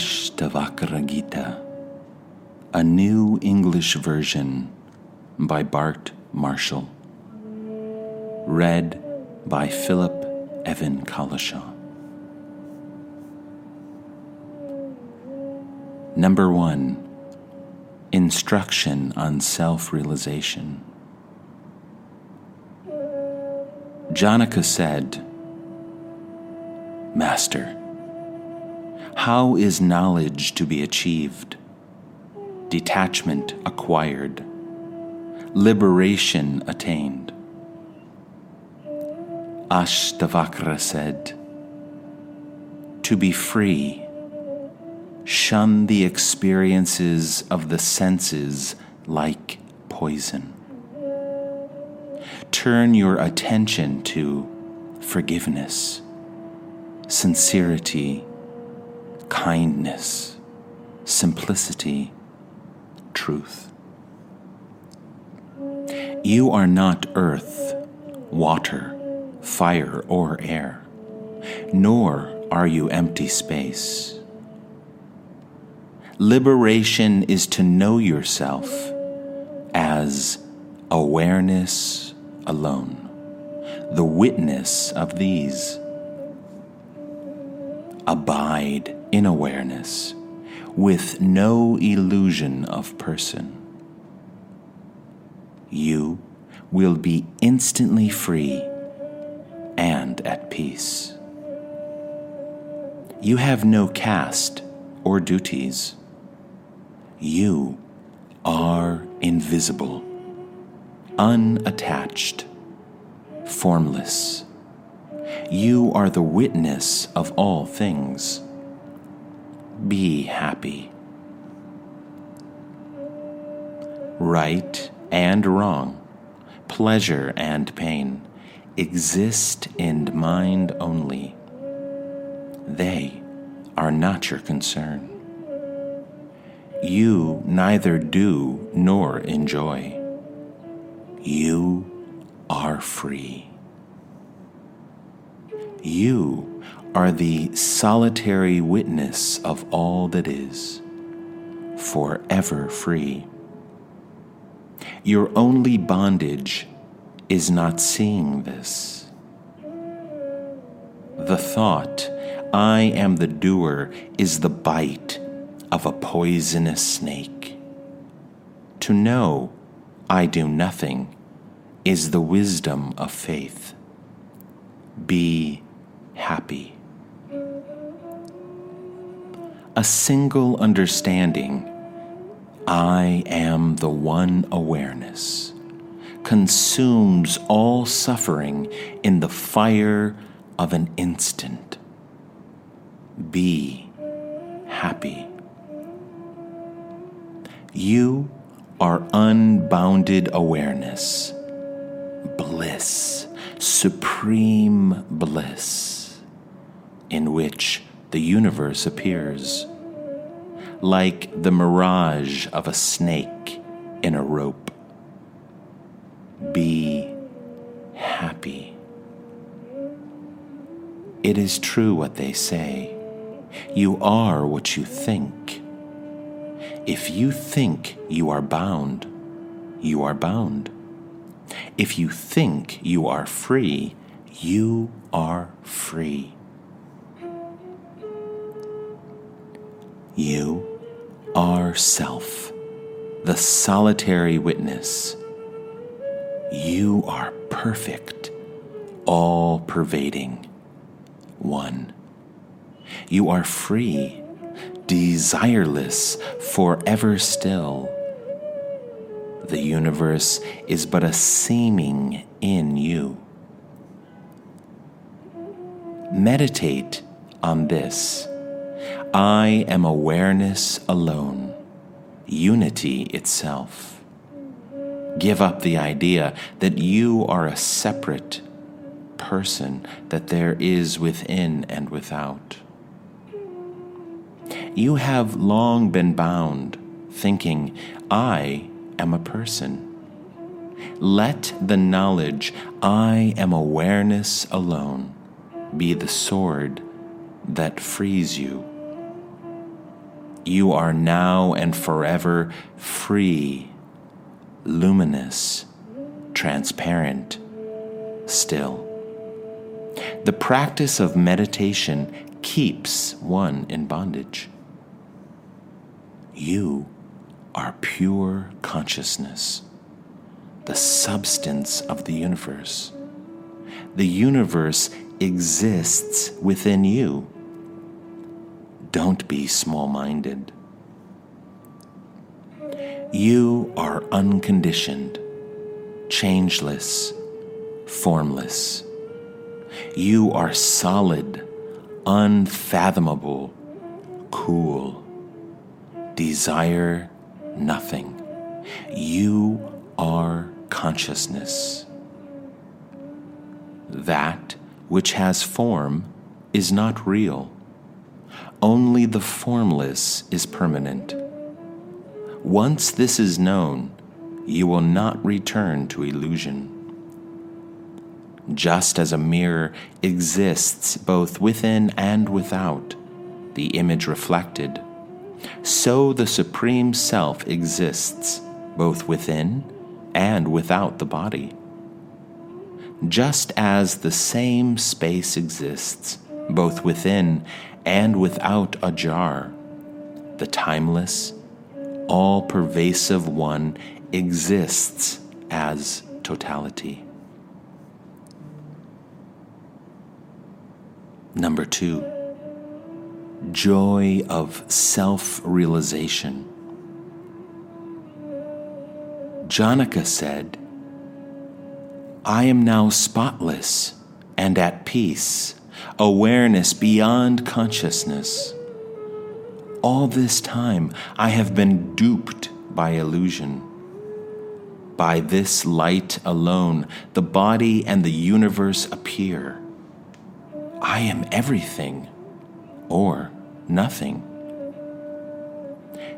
Ashtavakra Gita, a new English version by Bart Marshall. Read by Philip Evan Collishaw. Number one Instruction on Self Realization. Janaka said, Master, how is knowledge to be achieved? Detachment acquired, liberation attained. Ashtavakra said, To be free, shun the experiences of the senses like poison. Turn your attention to forgiveness, sincerity, kindness, simplicity, truth. You are not earth, water, fire, or air, nor are you empty space. Liberation is to know yourself as awareness alone, the witness of these. Abide in awareness with no illusion of person. You will be instantly free and at peace. You have no caste or duties. You are invisible, unattached, formless. You are the witness of all things. Be happy. Right and wrong, pleasure and pain exist in mind only. They are not your concern. You neither do nor enjoy. You are free. You are the solitary witness of all that is, forever free. Your only bondage is not seeing this. The thought, I am the doer, is the bite of a poisonous snake. To know I do nothing is the wisdom of faith. Be happy. A single understanding. I am the one awareness. Consumes all suffering in the fire of an instant. Be happy. You are unbounded awareness, bliss, supreme bliss in which the universe appears, like the mirage of a snake in a rope. Be happy. It is true what they say. You are what you think. If you think you are bound, you are bound. If you think you are free, you are free. You are self, the solitary witness. You are perfect, all pervading, one. You are free, desireless, forever still. The universe is but a seeming in you. Meditate on this I am awareness alone, unity itself. Give up the idea that you are a separate person that there is within and without. You have long been bound, thinking, I am a person. Let the knowledge I am awareness alone be the sword that frees you You are now and forever free, luminous, transparent, still. The practice of meditation keeps one in bondage. You are pure consciousness, the substance of the universe. The universe exists within you. Don't be small minded. You are unconditioned, changeless, formless. You are solid, unfathomable, cool. Desire nothing. You are consciousness. That which has form is not real. Only the formless is permanent. Once this is known, you will not return to illusion. Just as a mirror exists both within and without, the image reflected, so the Supreme Self exists both within and without the body. Just as the same space exists both within and without a jar, the timeless, all pervasive one exists as totality. Number two, joy of self realization. Janaka said, I am now spotless and at peace, awareness beyond consciousness. All this time I have been duped by illusion. By this light alone, the body and the universe appear. I am everything or nothing.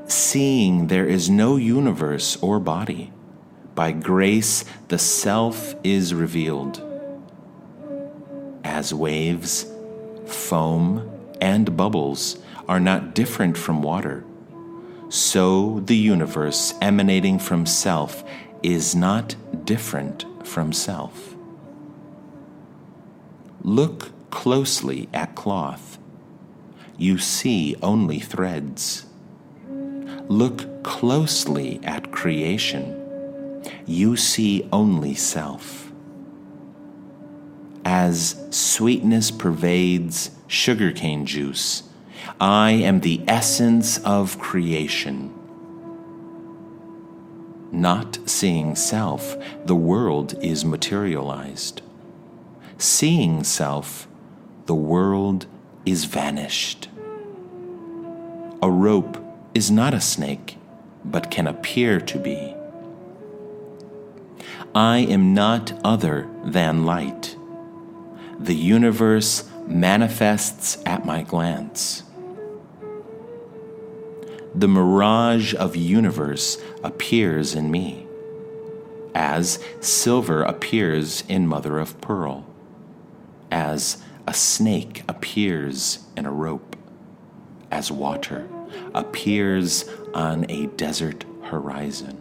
Seeing there is no universe or body, by grace the self is revealed. As waves, foam, and bubbles are not different from water, so the universe emanating from self is not different from self. Look closely at cloth, you see only threads. Look closely at creation, you see only self. As sweetness pervades sugarcane juice, I am the essence of creation. Not seeing self, the world is materialized. Seeing self, the world is vanished. A rope is not a snake, but can appear to be. I am not other than light. The universe manifests at my glance. The mirage of universe appears in me, as silver appears in mother of pearl, as a snake appears in a rope, as water appears on a desert horizon.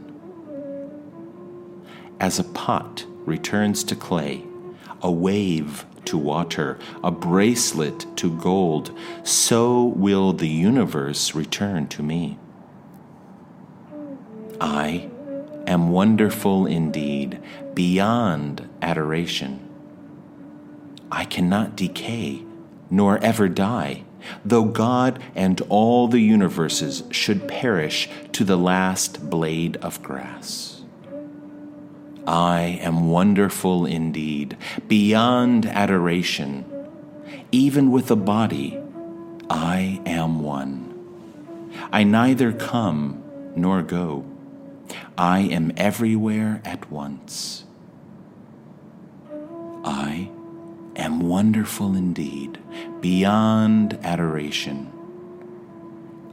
As a pot returns to clay, a wave to water, a bracelet to gold, so will the universe return to me. I am wonderful indeed, beyond adoration. I cannot decay, nor ever die, though God and all the universes should perish to the last blade of grass. I am wonderful indeed, beyond adoration. Even with a body, I am one. I neither come nor go. I am everywhere at once. I am wonderful indeed, beyond adoration.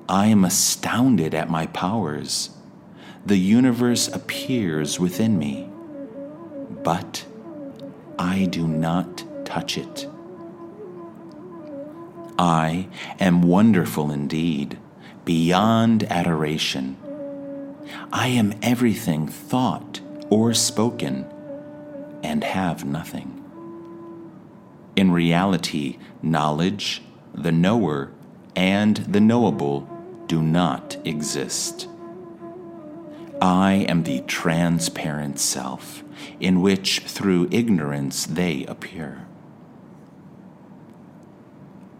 I am astounded at my powers. The universe appears within me, but I do not touch it. I am wonderful indeed, beyond adoration. I am everything thought or spoken and have nothing. In reality, knowledge, the knower, and the knowable do not exist. I am the transparent self, in which through ignorance they appear.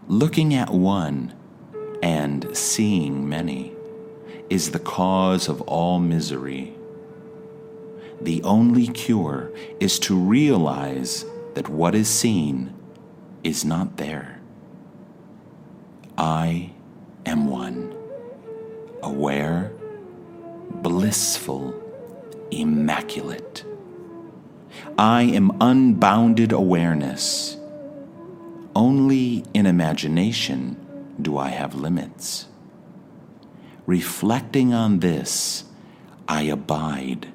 Looking at one and seeing many is the cause of all misery. The only cure is to realize that what is seen is not there. I am one, aware, blissful, immaculate. I am unbounded awareness. Only in imagination do I have limits. Reflecting on this, I abide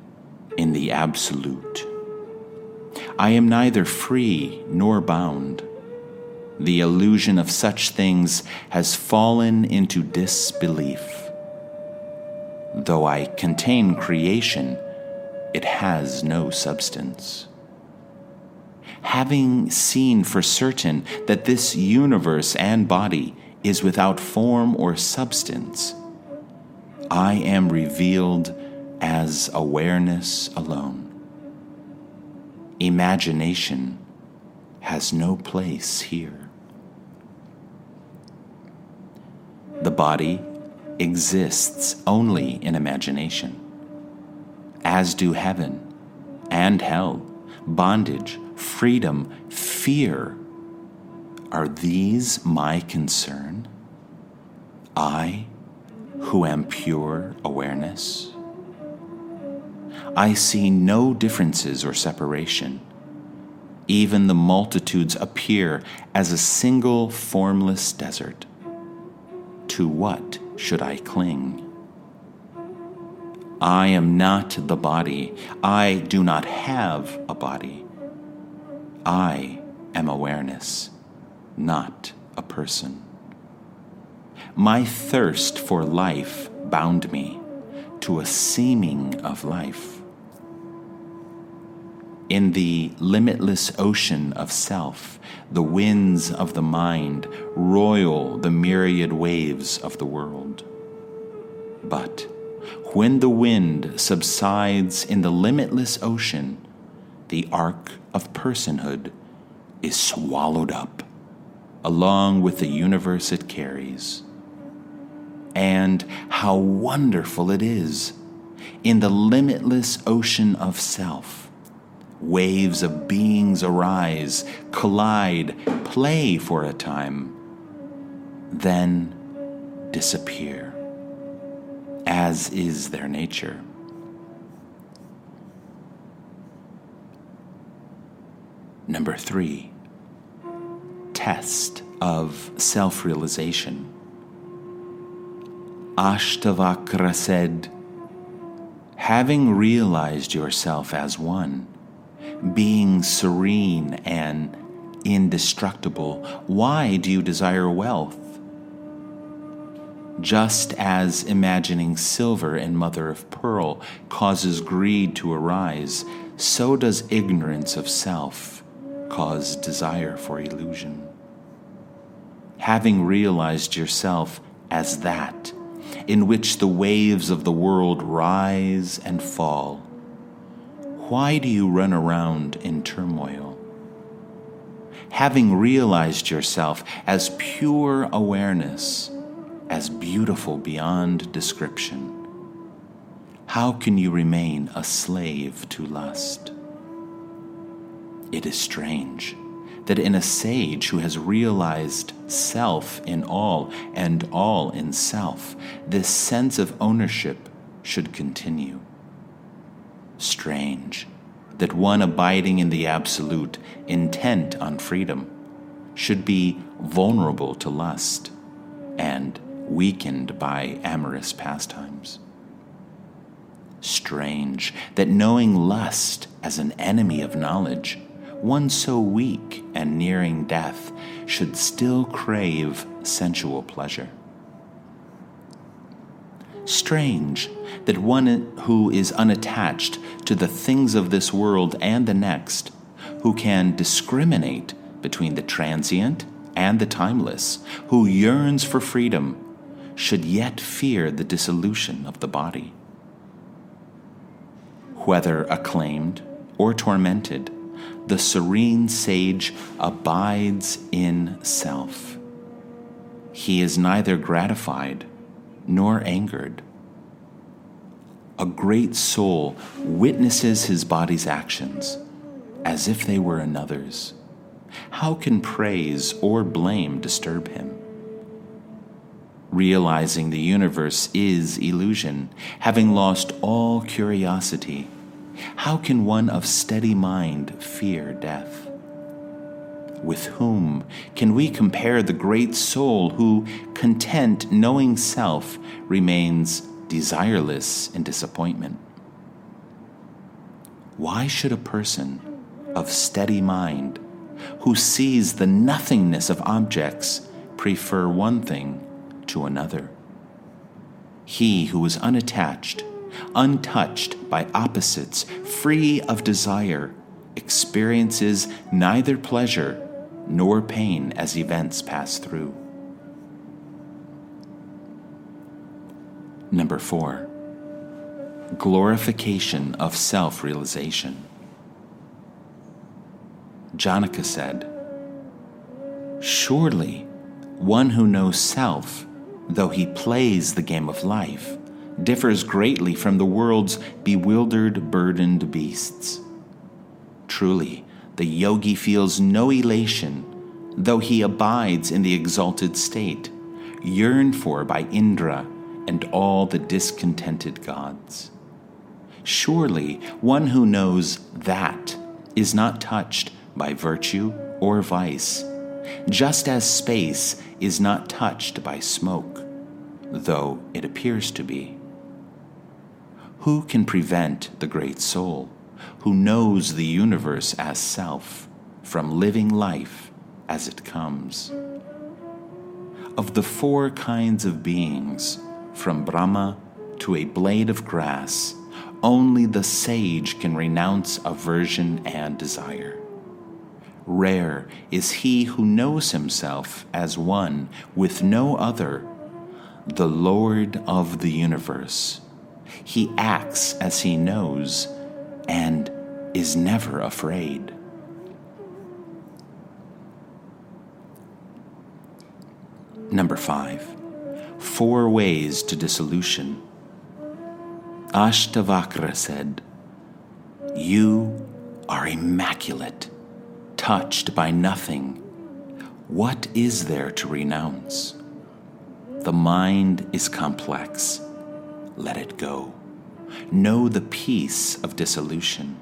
in the Absolute. I am neither free nor bound. The illusion of such things has fallen into disbelief. Though I contain creation, it has no substance. Having seen for certain that this universe and body is without form or substance, I am revealed as awareness alone. Imagination has no place here. The body exists only in imagination, as do heaven and hell, bondage, freedom, fear. Are these my concern? I, who am pure awareness? I see no differences or separation. Even the multitudes appear as a single formless desert. To what should I cling? I am not the body. I do not have a body. I am awareness, not a person. My thirst for life bound me to a seeming of life. In the limitless ocean of self, the winds of the mind roil the myriad waves of the world. But when the wind subsides in the limitless ocean, the ark of personhood is swallowed up, along with the universe it carries. And how wonderful it is in the limitless ocean of self Waves of beings arise, collide, play for a time, then disappear, as is their nature. Number three, test of self realization. Ashtavakra said, Having realized yourself as one, being serene and indestructible, why do you desire wealth? Just as imagining silver and mother of pearl causes greed to arise, so does ignorance of self cause desire for illusion. Having realized yourself as that, in which the waves of the world rise and fall, why do you run around in turmoil? Having realized yourself as pure awareness, as beautiful beyond description, how can you remain a slave to lust? It is strange that in a sage who has realized self in all and all in self, this sense of ownership should continue strange that one abiding in the Absolute, intent on freedom, should be vulnerable to lust and weakened by amorous pastimes. Strange that knowing lust as an enemy of knowledge, one so weak and nearing death should still crave sensual pleasure. Strange that one who is unattached to the things of this world and the next, who can discriminate between the transient and the timeless, who yearns for freedom, should yet fear the dissolution of the body. Whether acclaimed or tormented, the serene sage abides in self. He is neither gratified nor angered. A great soul witnesses his body's actions as if they were another's. How can praise or blame disturb him? Realizing the universe is illusion, having lost all curiosity, how can one of steady mind fear death? With whom can we compare the great soul who, content knowing self, remains desireless in disappointment? Why should a person of steady mind, who sees the nothingness of objects, prefer one thing to another? He who is unattached, untouched by opposites, free of desire, experiences neither pleasure nor pain as events pass through. Number four, glorification of self realization. Janaka said, Surely one who knows self, though he plays the game of life, differs greatly from the world's bewildered, burdened beasts. Truly, the yogi feels no elation, though he abides in the exalted state, yearned for by Indra and all the discontented gods. Surely, one who knows that is not touched by virtue or vice, just as space is not touched by smoke, though it appears to be. Who can prevent the great soul, who knows the universe as self, from living life as it comes? Of the four kinds of beings, from Brahma to a blade of grass, only the sage can renounce aversion and desire. Rare is he who knows himself as one with no other, the Lord of the universe. He acts as he knows and is never afraid. Number five, four ways to dissolution. Ashtavakra said, You are immaculate touched by nothing, what is there to renounce? The mind is complex. Let it go. Know the peace of dissolution.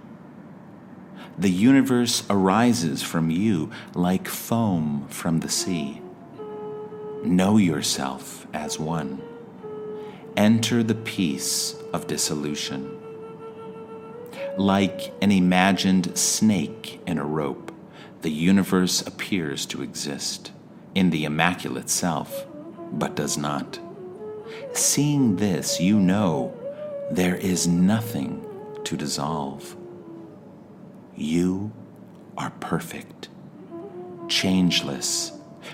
The universe arises from you like foam from the sea. Know yourself as one. Enter the peace of dissolution. Like an imagined snake in a rope, the universe appears to exist in the Immaculate Self, but does not. Seeing this, you know there is nothing to dissolve. You are perfect, changeless,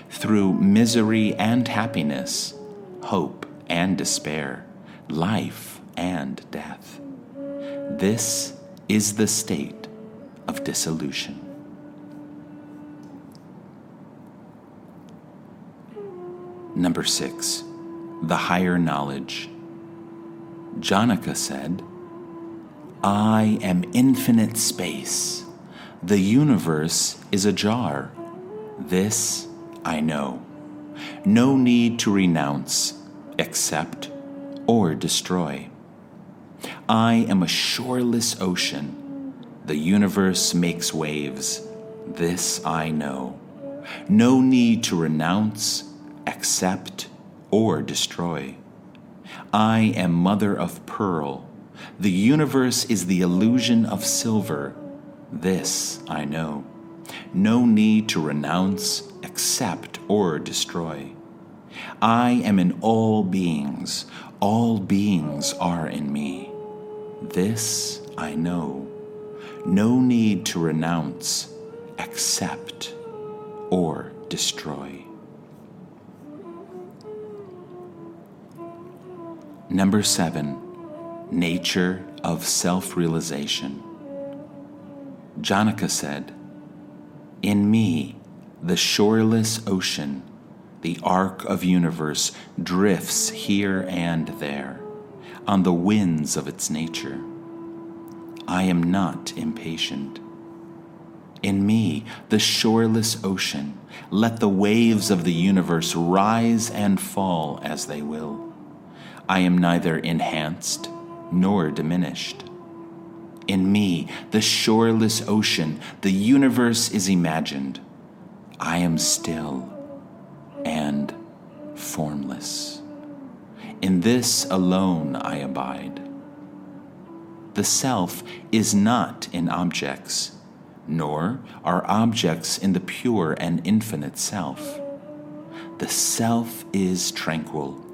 through misery and happiness, hope and despair, life and death. This is the state of dissolution. Number six, the higher knowledge. Janaka said, I am infinite space. The universe is a jar. This I know. No need to renounce, accept, or destroy. I am a shoreless ocean. The universe makes waves. This I know. No need to renounce, accept, or destroy. I am mother of pearl. The universe is the illusion of silver. This I know. No need to renounce, accept, or destroy. I am in all beings, all beings are in me. This I know. No need to renounce, accept, or destroy. Number seven, nature of self realization. Janaka said, In me, the shoreless ocean, the arc of universe drifts here and there on the winds of its nature. I am not impatient. In me, the shoreless ocean, let the waves of the universe rise and fall as they will. I am neither enhanced nor diminished. In me, the shoreless ocean, the universe is imagined. I am still and formless. In this alone I abide. The self is not in objects, nor are objects in the pure and infinite self. The self is tranquil,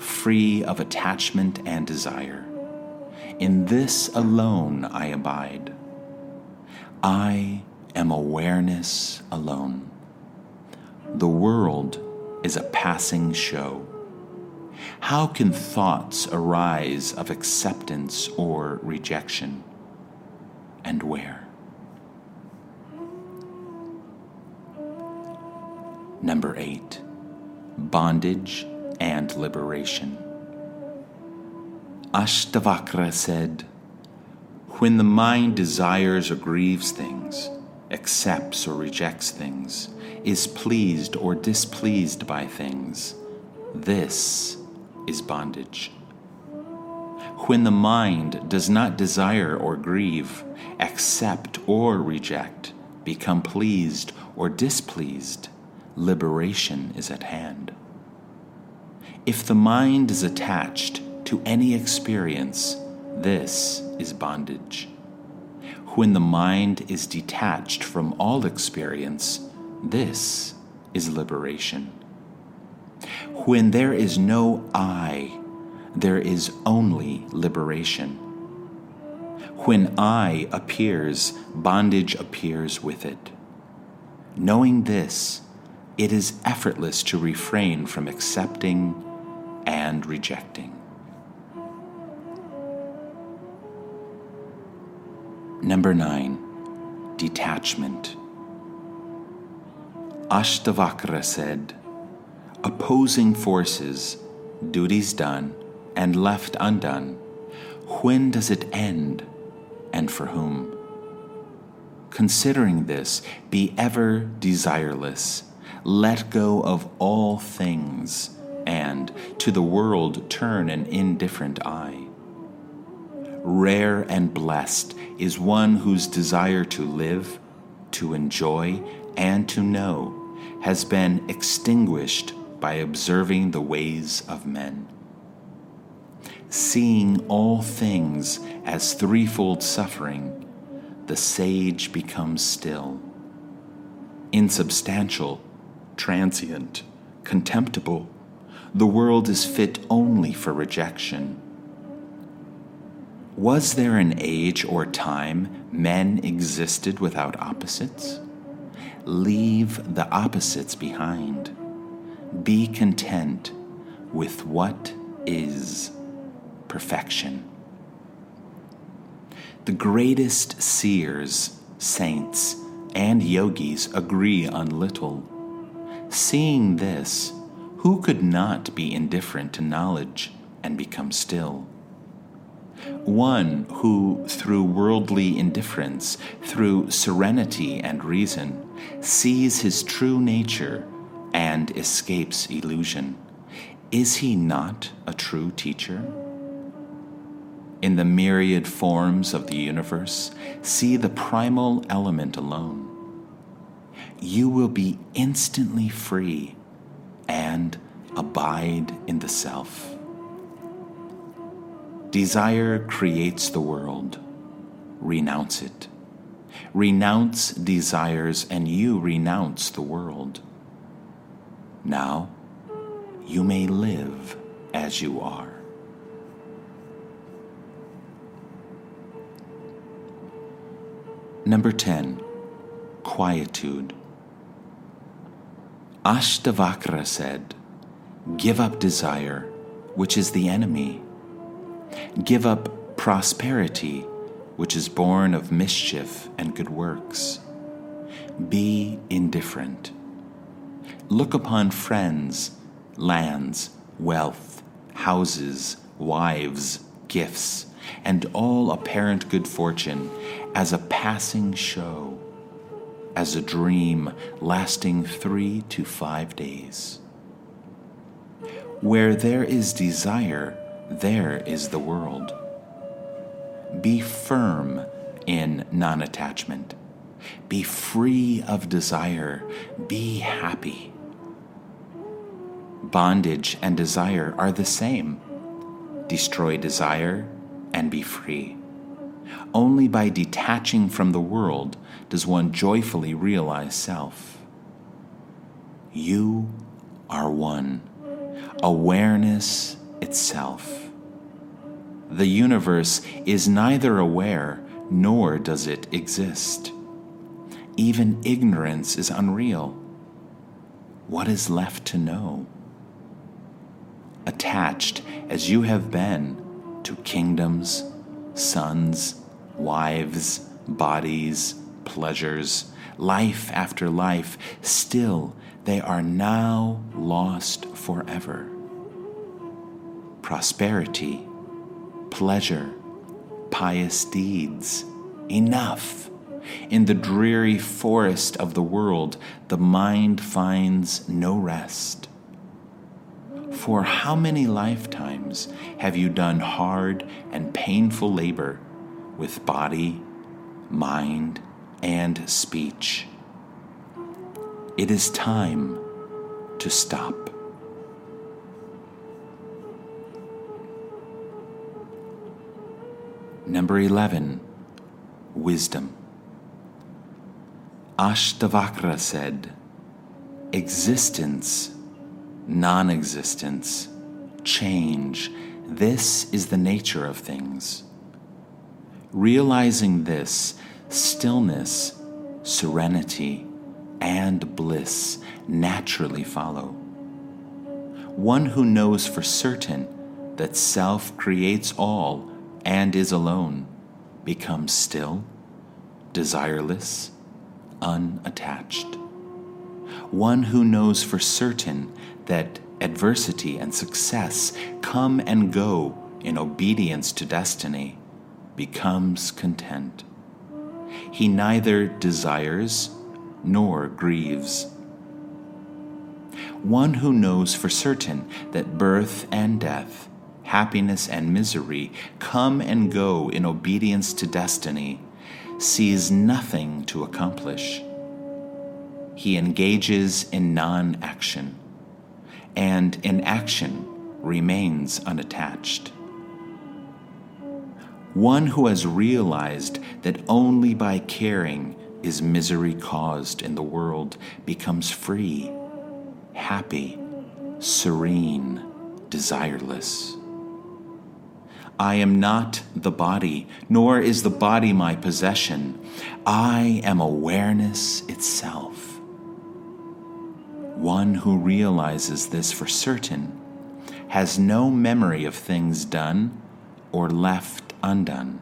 free of attachment and desire. In this alone I abide. I am awareness alone. The world is a passing show. How can thoughts arise of acceptance or rejection? And where? Number eight, bondage and liberation. Ashtavakra said, When the mind desires or grieves things, accepts or rejects things, is pleased or displeased by things, this is bondage. When the mind does not desire or grieve, accept or reject, become pleased or displeased, liberation is at hand. If the mind is attached to any experience, this is bondage. When the mind is detached from all experience, this is liberation. When there is no I, there is only liberation. When I appears, bondage appears with it. Knowing this, it is effortless to refrain from accepting and rejecting. Number nine, detachment. Ashtavakra said, Opposing forces, duties done and left undone, when does it end and for whom? Considering this, be ever desireless, let go of all things, and to the world turn an indifferent eye. Rare and blessed is one whose desire to live, to enjoy, and to know has been extinguished by observing the ways of men. Seeing all things as threefold suffering, the sage becomes still. Insubstantial, transient, contemptible, the world is fit only for rejection. Was there an age or time men existed without opposites? Leave the opposites behind. Be content with what is perfection. The greatest seers, saints, and yogis agree on little. Seeing this, who could not be indifferent to knowledge and become still? One who, through worldly indifference, through serenity and reason, sees his true nature and escapes illusion. Is he not a true teacher? In the myriad forms of the universe, see the primal element alone. You will be instantly free and abide in the self. Desire creates the world. Renounce it. Renounce desires, and you renounce the world. Now, you may live as you are. Number 10. Quietude. Ashtavakra said, Give up desire, which is the enemy. Give up prosperity, which is born of mischief and good works. Be indifferent. Look upon friends, lands, wealth, houses, wives, gifts, and all apparent good fortune as a passing show, as a dream lasting three to five days. Where there is desire, there is the world. Be firm in non attachment. Be free of desire. Be happy. Bondage and desire are the same. Destroy desire and be free. Only by detaching from the world does one joyfully realize self. You are one, awareness itself. The universe is neither aware nor does it exist. Even ignorance is unreal. What is left to know? Attached as you have been to kingdoms, sons, wives, bodies, pleasures, life after life, still they are now lost forever. Prosperity, pleasure, pious deeds, enough. In the dreary forest of the world, the mind finds no rest. For how many lifetimes have you done hard and painful labor with body, mind, and speech? It is time to stop. Number 11, wisdom. Ashtavakra said, Existence non existence, change. This is the nature of things. Realizing this, stillness, serenity, and bliss naturally follow. One who knows for certain that self creates all and is alone becomes still, desireless, unattached. One who knows for certain that adversity and success come and go in obedience to destiny, becomes content. He neither desires nor grieves. One who knows for certain that birth and death, happiness and misery come and go in obedience to destiny, sees nothing to accomplish. He engages in non action and in action remains unattached. One who has realized that only by caring is misery caused in the world becomes free, happy, serene, desireless. I am not the body, nor is the body my possession. I am awareness itself. One who realizes this for certain has no memory of things done or left undone.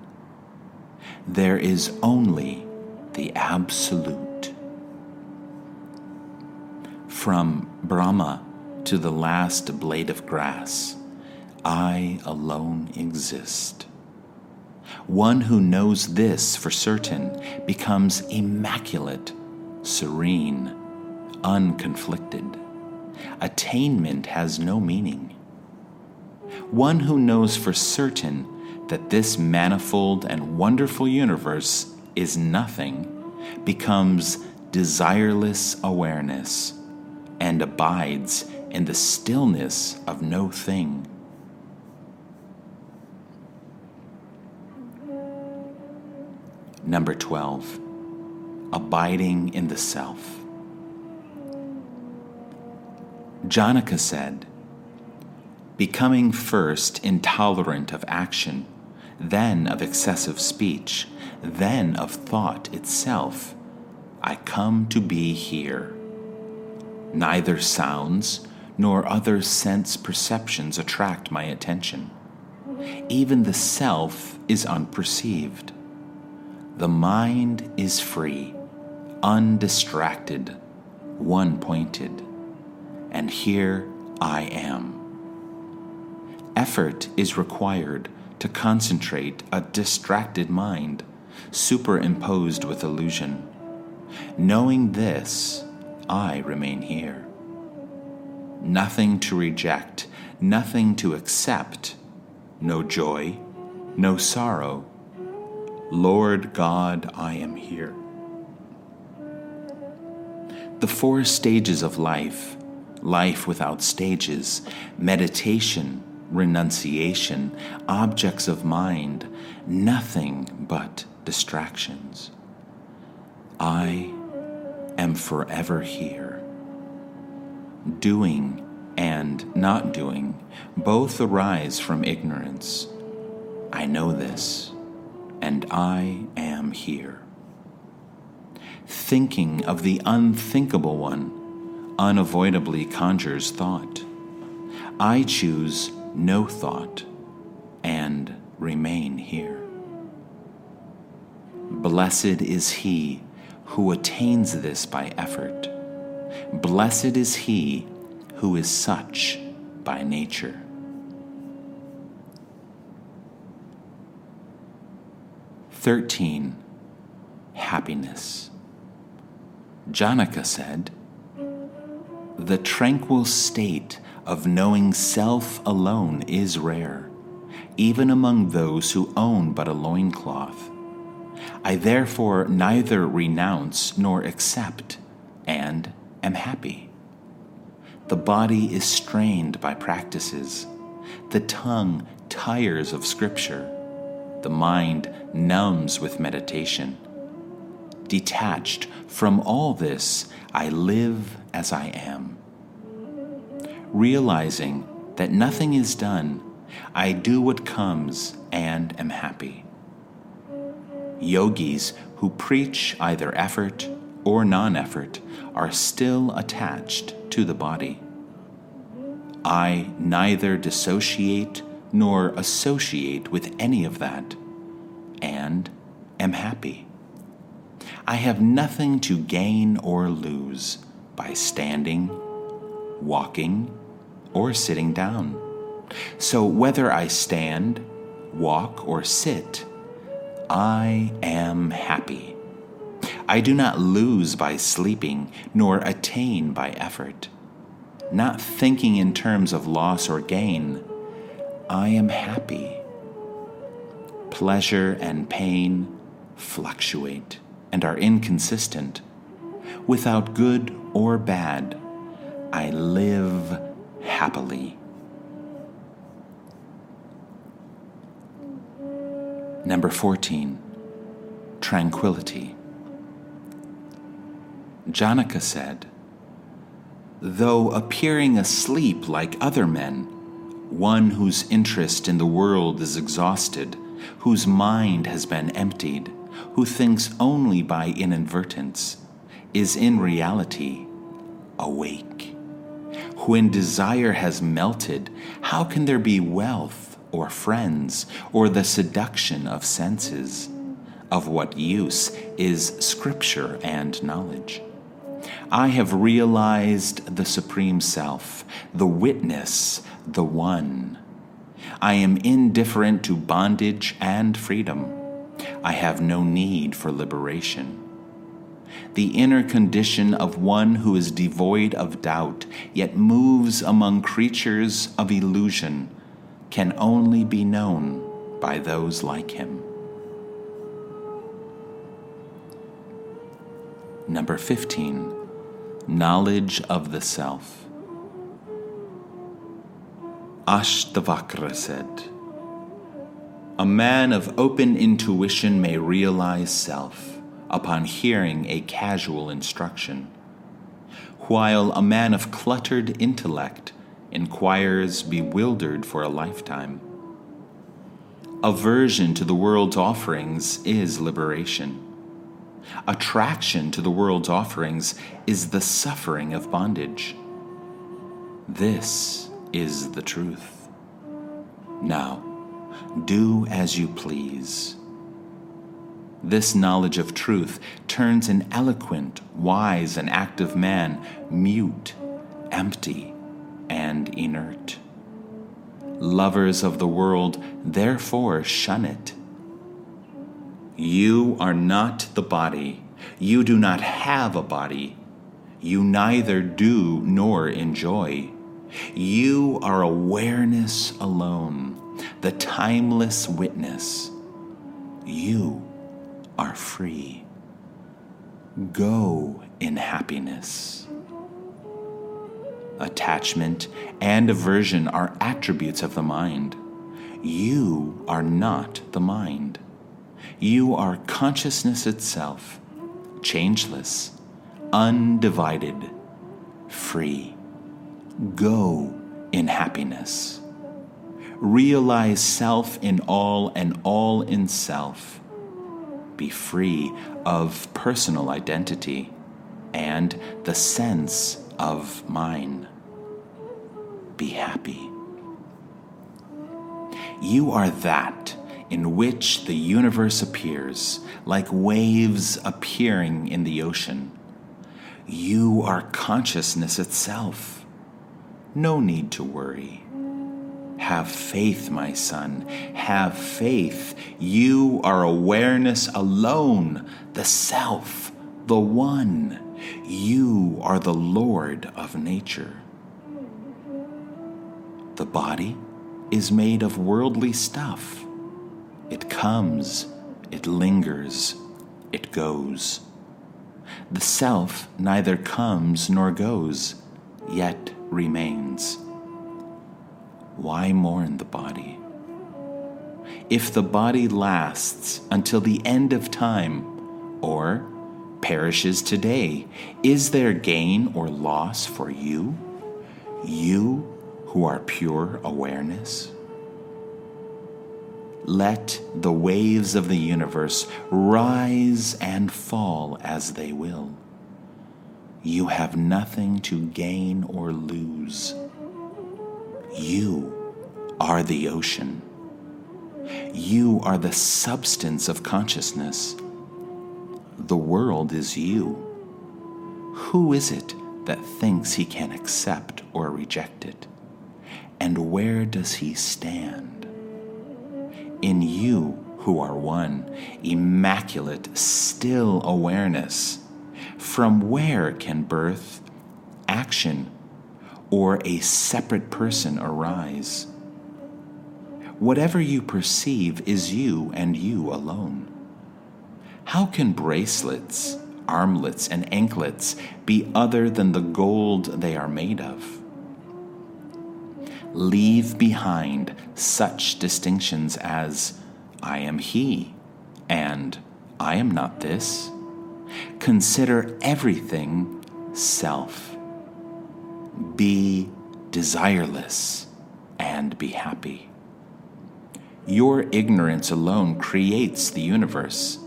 There is only the Absolute. From Brahma to the last blade of grass, I alone exist. One who knows this for certain becomes immaculate, serene, unconflicted. Attainment has no meaning. One who knows for certain that this manifold and wonderful universe is nothing becomes desireless awareness and abides in the stillness of no thing. Number 12, abiding in the self. Janaka said, Becoming first intolerant of action, then of excessive speech, then of thought itself, I come to be here. Neither sounds nor other sense perceptions attract my attention. Even the self is unperceived. The mind is free, undistracted, one pointed. And here I am. Effort is required to concentrate a distracted mind, superimposed with illusion. Knowing this, I remain here. Nothing to reject, nothing to accept, no joy, no sorrow. Lord God, I am here. The four stages of life life without stages, meditation, renunciation, objects of mind, nothing but distractions. I am forever here. Doing and not doing both arise from ignorance. I know this, and I am here. Thinking of the unthinkable one unavoidably conjures thought. I choose no thought and remain here. Blessed is he who attains this by effort. Blessed is he who is such by nature. Thirteen, happiness. Janaka said, The tranquil state of knowing self alone is rare, even among those who own but a loincloth. I therefore neither renounce nor accept, and am happy. The body is strained by practices, the tongue tires of scripture, the mind numbs with meditation. Detached from all this, I live as I am. Realizing that nothing is done, I do what comes and am happy. Yogis who preach either effort or non effort are still attached to the body. I neither dissociate nor associate with any of that, and am happy. I have nothing to gain or lose by standing, walking, or sitting down. So whether I stand, walk, or sit, I am happy. I do not lose by sleeping, nor attain by effort. Not thinking in terms of loss or gain, I am happy. Pleasure and pain fluctuate and are inconsistent. Without good or bad, I live happily. Number 14, tranquility. Janaka said, Though appearing asleep like other men, one whose interest in the world is exhausted, whose mind has been emptied, who thinks only by inadvertence, is in reality awake. When desire has melted, how can there be wealth? or friends, or the seduction of senses. Of what use is Scripture and knowledge? I have realized the Supreme Self, the witness, the One. I am indifferent to bondage and freedom. I have no need for liberation. The inner condition of one who is devoid of doubt, yet moves among creatures of illusion can only be known by those like him. Number 15, knowledge of the self. Ashtavakra said, A man of open intuition may realize self upon hearing a casual instruction, while a man of cluttered intellect inquires bewildered for a lifetime. Aversion to the world's offerings is liberation. Attraction to the world's offerings is the suffering of bondage. This is the truth. Now, do as you please. This knowledge of truth turns an eloquent, wise, and active man mute, empty, and inert. Lovers of the world therefore shun it. You are not the body. You do not have a body. You neither do nor enjoy. You are awareness alone, the timeless witness. You are free. Go in happiness. Attachment and aversion are attributes of the mind. You are not the mind. You are consciousness itself, changeless, undivided, free. Go in happiness. Realize self in all and all in self be free of personal identity and the sense of mine. Be happy. You are that in which the universe appears, like waves appearing in the ocean. You are consciousness itself. No need to worry. Have faith, my son. Have faith. You are awareness alone, the self, the one. You are the Lord of nature. The body is made of worldly stuff. It comes, it lingers, it goes. The self neither comes nor goes, yet remains why mourn the body? If the body lasts until the end of time, or perishes today, is there gain or loss for you? You who are pure awareness? Let the waves of the universe rise and fall as they will. You have nothing to gain or lose. You are the ocean. You are the substance of consciousness. The world is you. Who is it that thinks he can accept or reject it? And where does he stand? In you, who are one, immaculate, still awareness, from where can birth, action, or a separate person arise. Whatever you perceive is you and you alone. How can bracelets, armlets, and anklets be other than the gold they are made of? Leave behind such distinctions as I am he and I am not this. Consider everything self be desireless, and be happy. Your ignorance alone creates the universe.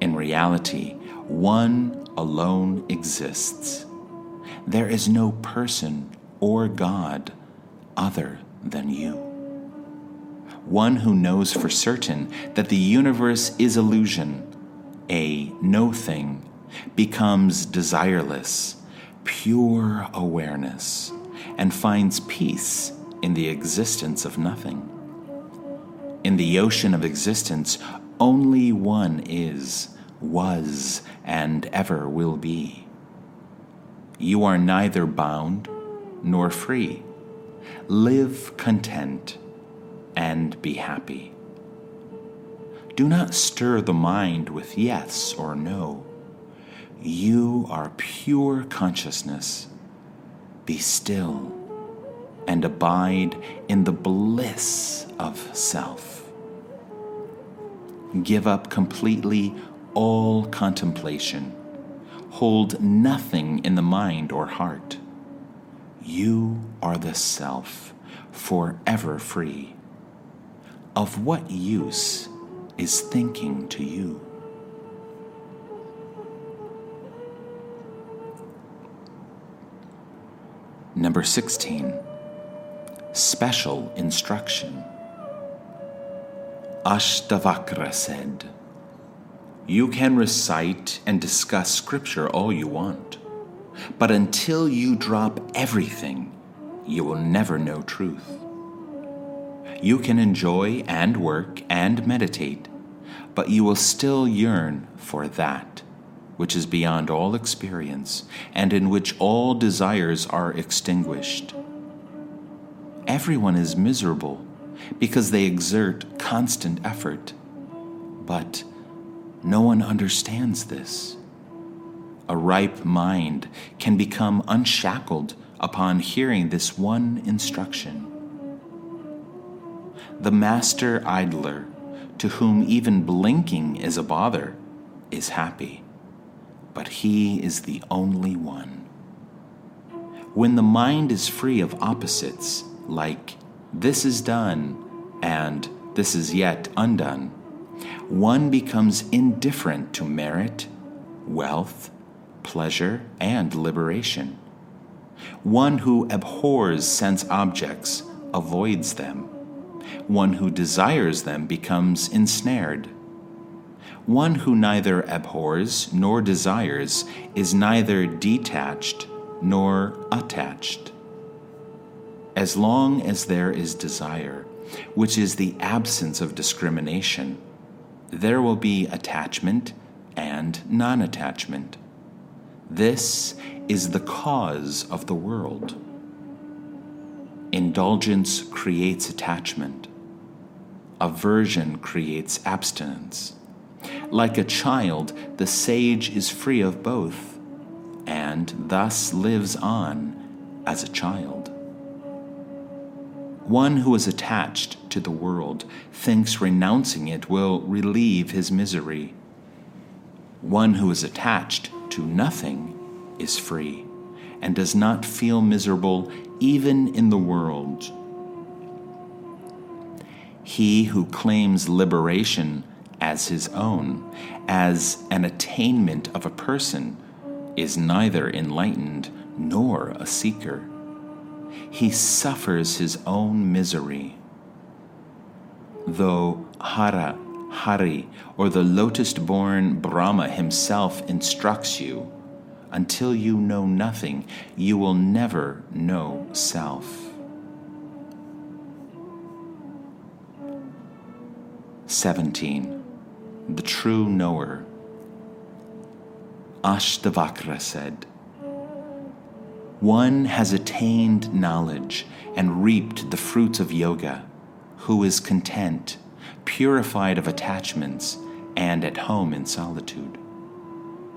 In reality, one alone exists. There is no person or God other than you. One who knows for certain that the universe is illusion, a no thing, becomes desireless pure awareness and finds peace in the existence of nothing. In the ocean of existence, only one is, was, and ever will be. You are neither bound nor free. Live content and be happy. Do not stir the mind with yes or no you are pure consciousness. Be still and abide in the bliss of self. Give up completely all contemplation. Hold nothing in the mind or heart. You are the self, forever free. Of what use is thinking to you? Number 16. Special instruction. Ashtavakra said, You can recite and discuss scripture all you want, but until you drop everything, you will never know truth. You can enjoy and work and meditate, but you will still yearn for that which is beyond all experience and in which all desires are extinguished. Everyone is miserable because they exert constant effort. But no one understands this. A ripe mind can become unshackled upon hearing this one instruction. The master idler, to whom even blinking is a bother, is happy, but he is the only one. When the mind is free of opposites, like this is done, and this is yet undone, one becomes indifferent to merit, wealth, pleasure, and liberation. One who abhors sense objects avoids them. One who desires them becomes ensnared. One who neither abhors nor desires is neither detached nor attached as long as there is desire, which is the absence of discrimination, there will be attachment and non attachment. This is the cause of the world. Indulgence creates attachment. Aversion creates abstinence. Like a child, the sage is free of both, and thus lives on as a child. One who is attached to the world thinks renouncing it will relieve his misery. One who is attached to nothing is free and does not feel miserable even in the world. He who claims liberation as his own, as an attainment of a person, is neither enlightened nor a seeker he suffers his own misery. Though Hara, Hari, or the lotus born Brahma himself instructs you, until you know nothing, you will never know self. Seventeen, the true knower. Ashtavakra said, one has attained knowledge and reaped the fruits of yoga, who is content, purified of attachments, and at home in solitude.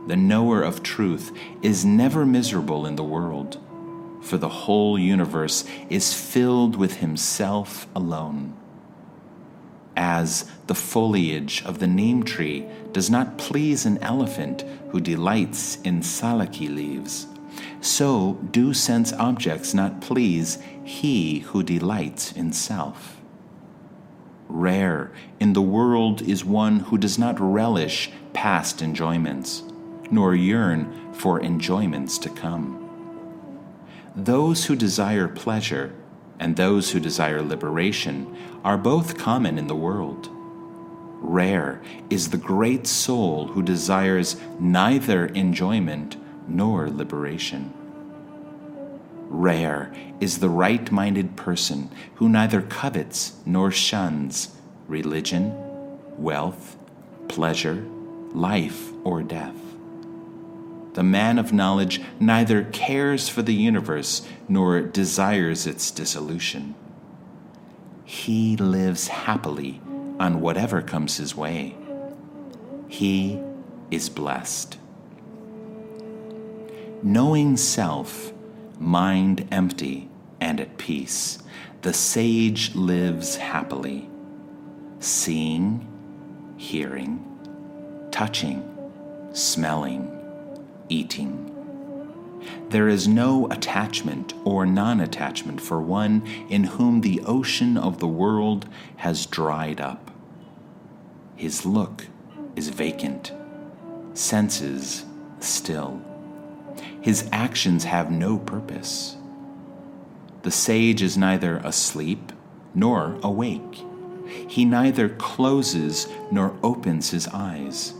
The knower of truth is never miserable in the world, for the whole universe is filled with himself alone. As the foliage of the neem tree does not please an elephant who delights in salaki leaves so do sense objects not please he who delights in self. Rare in the world is one who does not relish past enjoyments, nor yearn for enjoyments to come. Those who desire pleasure and those who desire liberation are both common in the world. Rare is the great soul who desires neither enjoyment nor liberation. Rare is the right minded person who neither covets nor shuns religion, wealth, pleasure, life, or death. The man of knowledge neither cares for the universe nor desires its dissolution. He lives happily on whatever comes his way. He is blessed. Knowing self mind empty and at peace, the sage lives happily, seeing, hearing, touching, smelling, eating. There is no attachment or non attachment for one in whom the ocean of the world has dried up. His look is vacant, senses still. His actions have no purpose. The sage is neither asleep nor awake. He neither closes nor opens his eyes.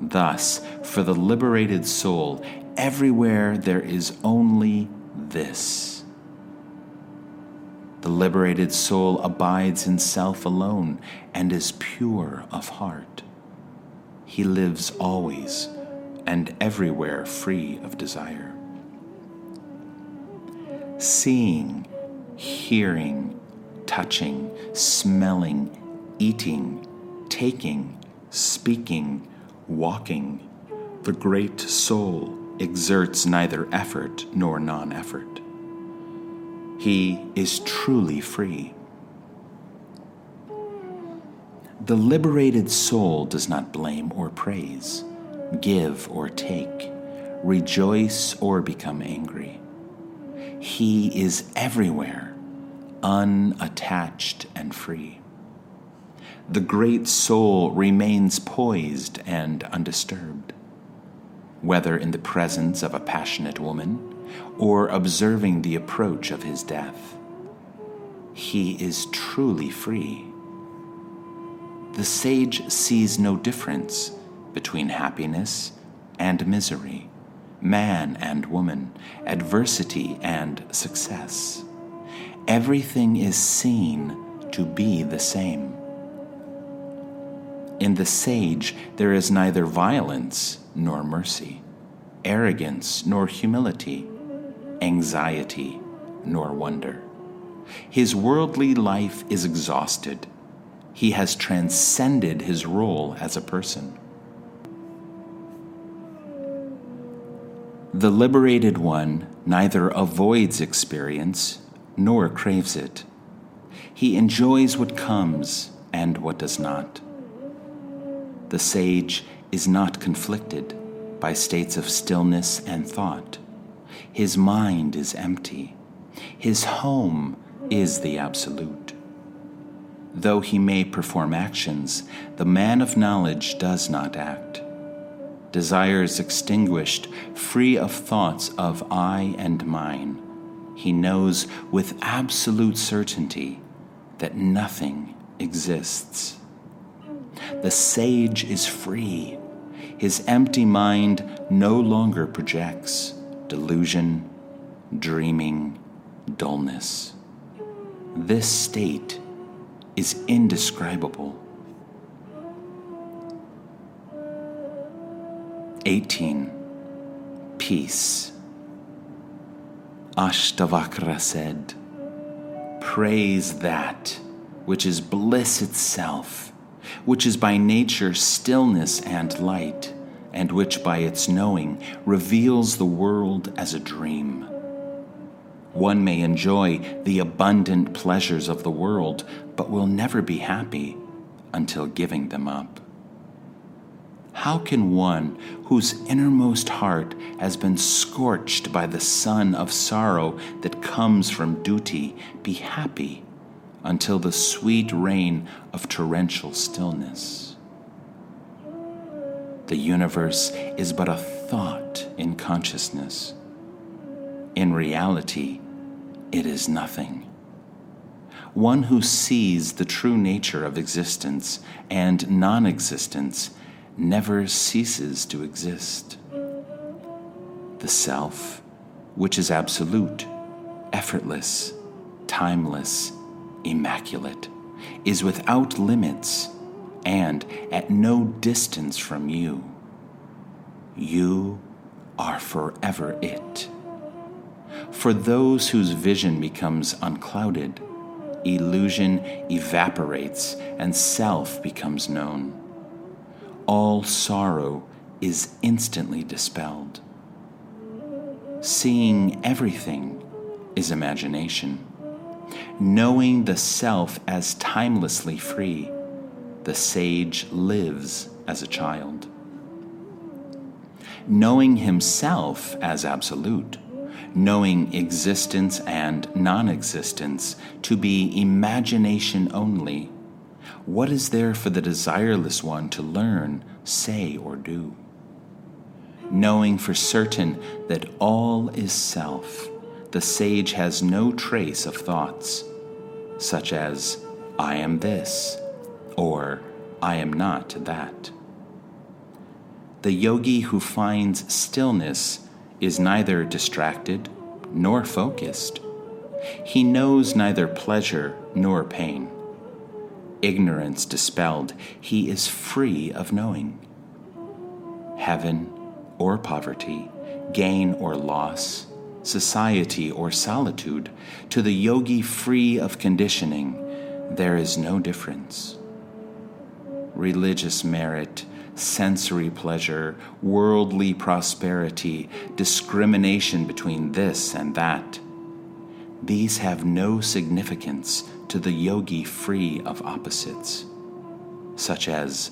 Thus, for the liberated soul, everywhere there is only this. The liberated soul abides in self alone and is pure of heart. He lives always and everywhere free of desire. Seeing, hearing, touching, smelling, eating, taking, speaking, walking, the great soul exerts neither effort nor non effort. He is truly free. The liberated soul does not blame or praise, give or take, rejoice or become angry. He is everywhere, unattached and free. The great soul remains poised and undisturbed whether in the presence of a passionate woman or observing the approach of his death. He is truly free. The sage sees no difference between happiness and misery, man and woman, adversity and success. Everything is seen to be the same. In the sage, there is neither violence nor mercy, arrogance nor humility, anxiety nor wonder. His worldly life is exhausted. He has transcended his role as a person. The liberated one neither avoids experience nor craves it. He enjoys what comes and what does not. The sage is not conflicted by states of stillness and thought. His mind is empty. His home is the Absolute. Though he may perform actions, the man of knowledge does not act. Desires extinguished, free of thoughts of I and mine, he knows with absolute certainty that nothing exists. The sage is free. His empty mind no longer projects delusion, dreaming, dullness. This state is indescribable. 18. Peace. Ashtavakra said, Praise that which is bliss itself which is by nature stillness and light, and which by its knowing reveals the world as a dream. One may enjoy the abundant pleasures of the world, but will never be happy until giving them up. How can one whose innermost heart has been scorched by the sun of sorrow that comes from duty be happy until the sweet rain of torrential stillness. The universe is but a thought in consciousness. In reality, it is nothing. One who sees the true nature of existence and non existence never ceases to exist. The self, which is absolute, effortless, timeless, immaculate, is without limits and at no distance from you. You are forever it. For those whose vision becomes unclouded, illusion evaporates and self becomes known. All sorrow is instantly dispelled. Seeing everything is imagination knowing the self as timelessly free, the sage lives as a child. knowing himself as absolute, knowing existence and non existence to be imagination only, what is there for the desireless one to learn, say, or do? Knowing for certain that all is self, the sage has no trace of thoughts, such as, I am this, or I am not that. The yogi who finds stillness is neither distracted nor focused. He knows neither pleasure nor pain. Ignorance dispelled, he is free of knowing. Heaven or poverty, gain or loss, society or solitude, to the yogi free of conditioning, there is no difference. Religious merit, sensory pleasure, worldly prosperity, discrimination between this and that. These have no significance to the yogi free of opposites, such as,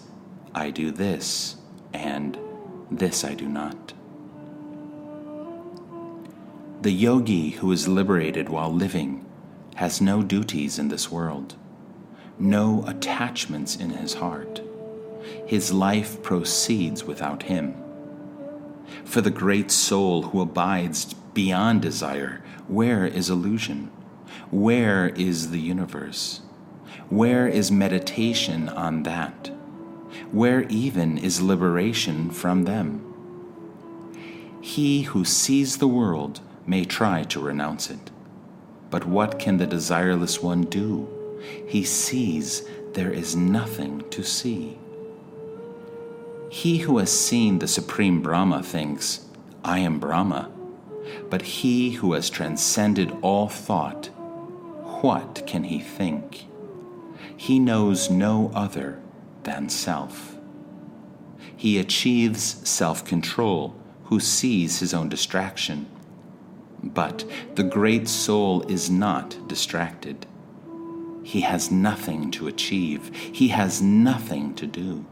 I do this, and this I do not. The yogi who is liberated while living has no duties in this world, no attachments in his heart his life proceeds without him. For the great soul who abides beyond desire, where is illusion? Where is the universe? Where is meditation on that? Where even is liberation from them? He who sees the world may try to renounce it. But what can the desireless one do? He sees there is nothing to see. He who has seen the Supreme Brahma thinks, I am Brahma. But he who has transcended all thought, what can he think? He knows no other than self. He achieves self control who sees his own distraction. But the great soul is not distracted. He has nothing to achieve, he has nothing to do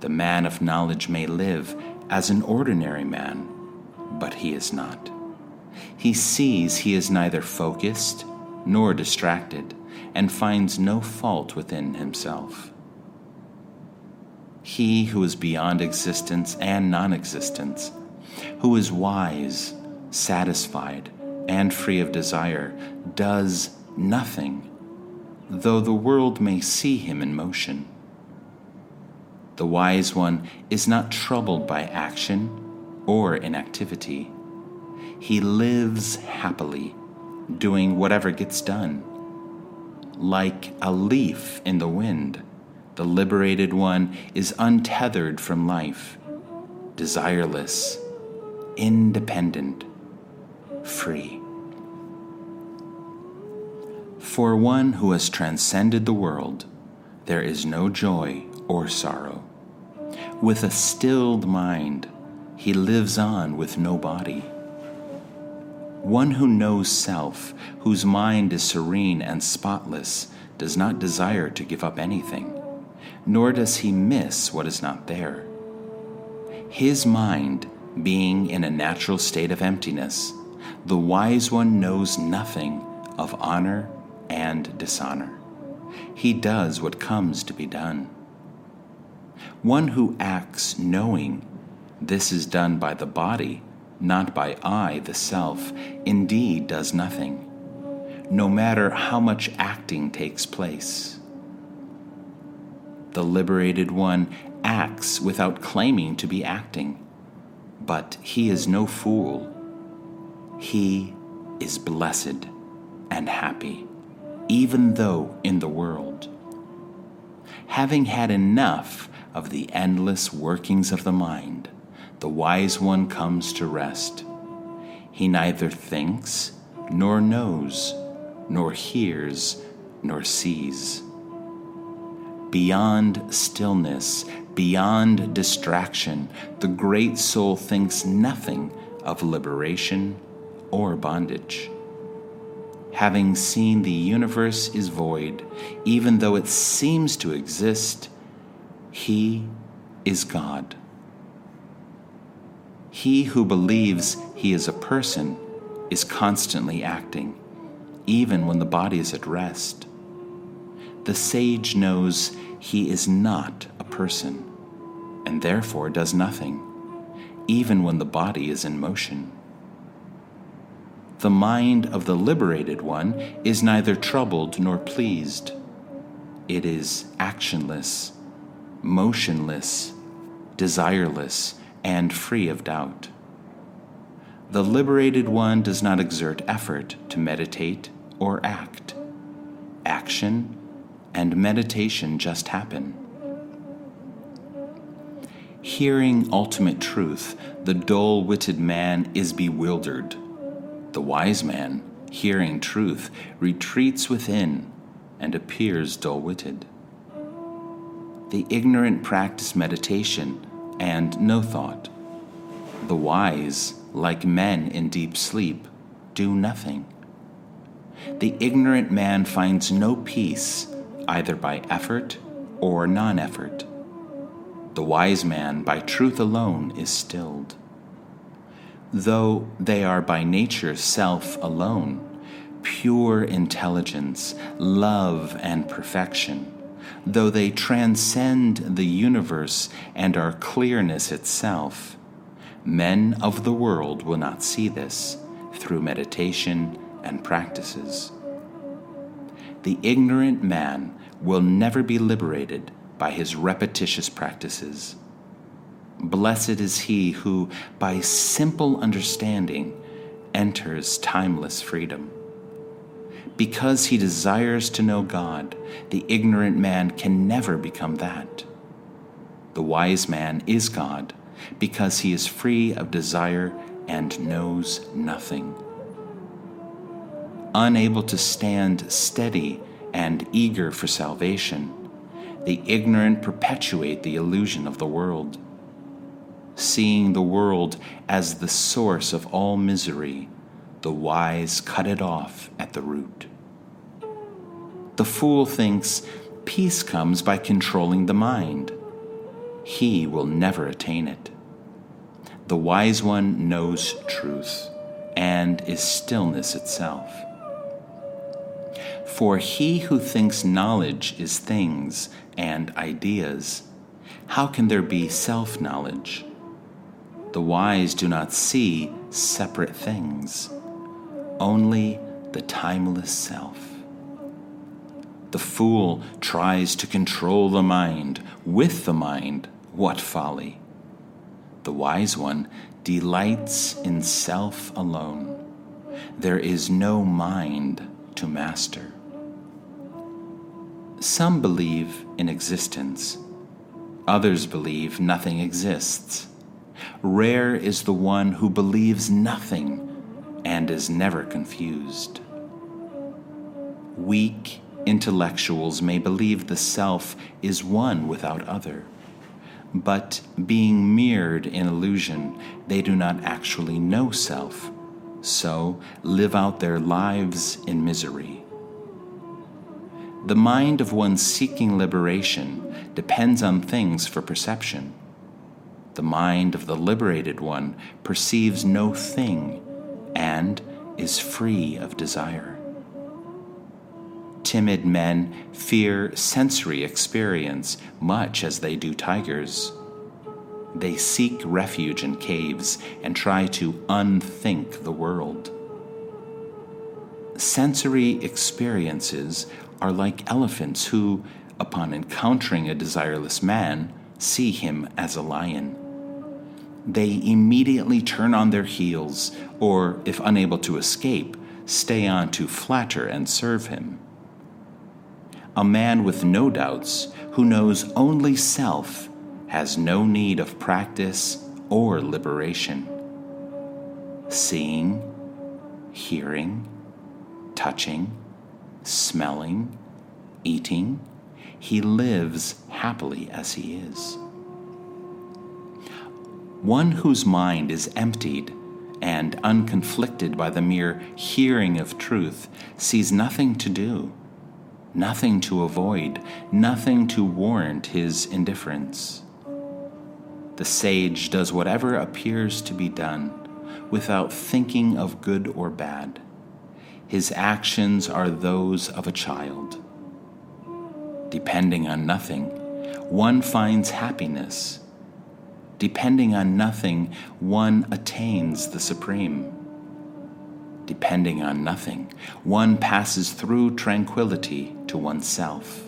the man of knowledge may live as an ordinary man, but he is not. He sees he is neither focused nor distracted and finds no fault within himself. He who is beyond existence and non existence, who is wise, satisfied, and free of desire, does nothing, though the world may see him in motion. The wise one is not troubled by action or inactivity. He lives happily, doing whatever gets done. Like a leaf in the wind, the liberated one is untethered from life, desireless, independent, free. For one who has transcended the world, there is no joy or sorrow. With a stilled mind, he lives on with no body. One who knows self, whose mind is serene and spotless, does not desire to give up anything, nor does he miss what is not there. His mind being in a natural state of emptiness, the wise one knows nothing of honor and dishonor. He does what comes to be done. One who acts knowing this is done by the body, not by I, the self, indeed does nothing, no matter how much acting takes place. The liberated one acts without claiming to be acting, but he is no fool. He is blessed and happy, even though in the world. Having had enough of the endless workings of the mind, the wise one comes to rest. He neither thinks, nor knows, nor hears, nor sees. Beyond stillness, beyond distraction, the great soul thinks nothing of liberation or bondage. Having seen the universe is void, even though it seems to exist, he is God. He who believes he is a person is constantly acting, even when the body is at rest. The sage knows he is not person, and therefore does nothing, even when the body is in motion. The mind of the liberated one is neither troubled nor pleased. It is actionless, motionless, desireless, and free of doubt. The liberated one does not exert effort to meditate or act. Action and meditation just happen. Hearing ultimate truth, the dull witted man is bewildered. The wise man, hearing truth, retreats within and appears dull witted. The ignorant practice meditation and no thought. The wise, like men in deep sleep, do nothing. The ignorant man finds no peace either by effort or non effort. The wise man by truth alone is stilled. Though they are by nature self alone, pure intelligence, love, and perfection, though they transcend the universe and are clearness itself, men of the world will not see this through meditation and practices. The ignorant man will never be liberated by his repetitious practices. Blessed is he who, by simple understanding, enters timeless freedom. Because he desires to know God, the ignorant man can never become that. The wise man is God because he is free of desire and knows nothing. Unable to stand steady and eager for salvation, the ignorant perpetuate the illusion of the world. Seeing the world as the source of all misery, the wise cut it off at the root. The fool thinks peace comes by controlling the mind. He will never attain it. The wise one knows truth and is stillness itself. For he who thinks knowledge is things and ideas, how can there be self knowledge? The wise do not see separate things, only the timeless self. The fool tries to control the mind. With the mind, what folly! The wise one delights in self alone. There is no mind to master. Some believe in existence, others believe nothing exists. Rare is the one who believes nothing and is never confused. Weak intellectuals may believe the self is one without other, but being mirrored in illusion, they do not actually know self, so live out their lives in misery. The mind of one seeking liberation depends on things for perception. The mind of the liberated one perceives no thing and is free of desire. Timid men fear sensory experience much as they do tigers. They seek refuge in caves and try to unthink the world. Sensory experiences are like elephants who, upon encountering a desireless man, see him as a lion. They immediately turn on their heels, or, if unable to escape, stay on to flatter and serve him. A man with no doubts, who knows only self, has no need of practice or liberation. Seeing, hearing, touching, smelling, eating, he lives happily as he is. One whose mind is emptied and unconflicted by the mere hearing of truth sees nothing to do, nothing to avoid, nothing to warrant his indifference. The sage does whatever appears to be done without thinking of good or bad. His actions are those of a child. Depending on nothing, one finds happiness. Depending on nothing, one attains the supreme. Depending on nothing, one passes through tranquility to oneself.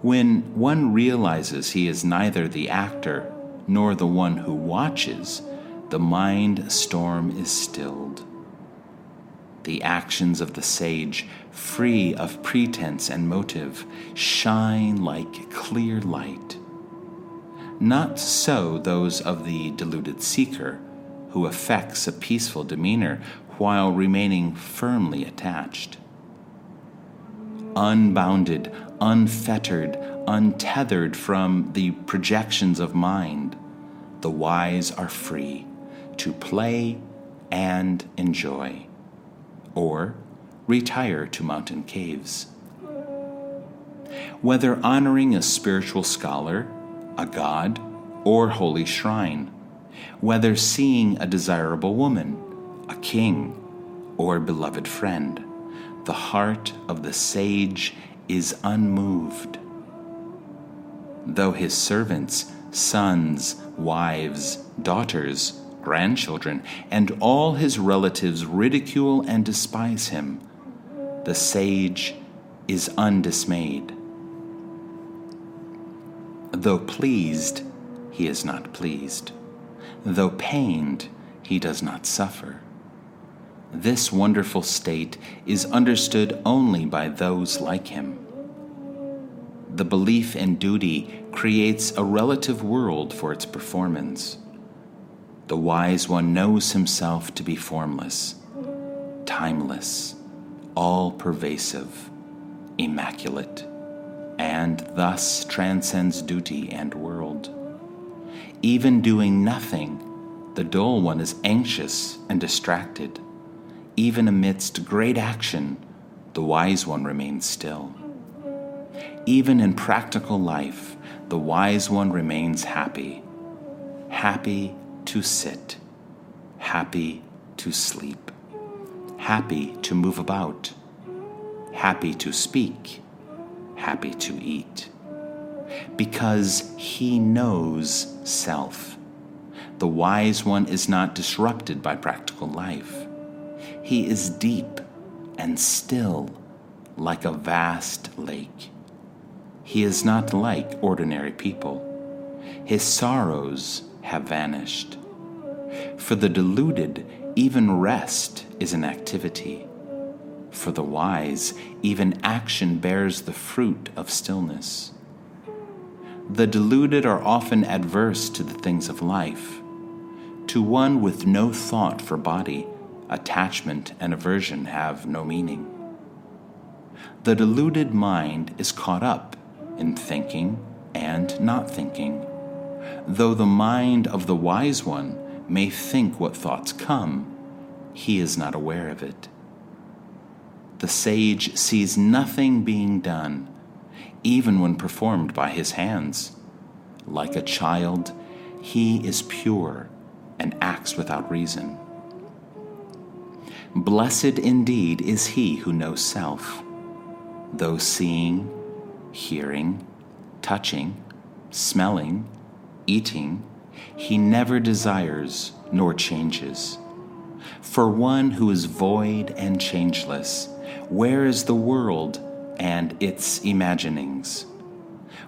When one realizes he is neither the actor nor the one who watches, the mind storm is stilled. The actions of the sage, free of pretense and motive, shine like clear light. Not so those of the deluded seeker, who affects a peaceful demeanor while remaining firmly attached. Unbounded, unfettered, untethered from the projections of mind, the wise are free to play and enjoy, or retire to mountain caves. Whether honoring a spiritual scholar, a god, or holy shrine, whether seeing a desirable woman, a king, or beloved friend, the heart of the sage is unmoved. Though his servants, sons, wives, daughters, grandchildren, and all his relatives ridicule and despise him, the sage is undismayed. Though pleased, he is not pleased. Though pained, he does not suffer. This wonderful state is understood only by those like him. The belief in duty creates a relative world for its performance. The wise one knows himself to be formless, timeless, all pervasive, immaculate, and thus transcends duty and world. Even doing nothing, the dull one is anxious and distracted. Even amidst great action, the wise one remains still. Even in practical life, the wise one remains happy, happy to sit, happy to sleep, happy to move about, happy to speak, happy to eat. Because he knows self. The wise one is not disrupted by practical life. He is deep and still like a vast lake. He is not like ordinary people. His sorrows have vanished. For the deluded, even rest is an activity. For the wise, even action bears the fruit of stillness. The deluded are often adverse to the things of life. To one with no thought for body, attachment and aversion have no meaning. The deluded mind is caught up in thinking and not thinking Though the mind of the wise one may think what thoughts come, he is not aware of it. The sage sees nothing being done, even when performed by his hands. Like a child, he is pure and acts without reason. Blessed indeed is he who knows self, though seeing, hearing, touching, smelling, eating, he never desires nor changes. For one who is void and changeless, where is the world and its imaginings?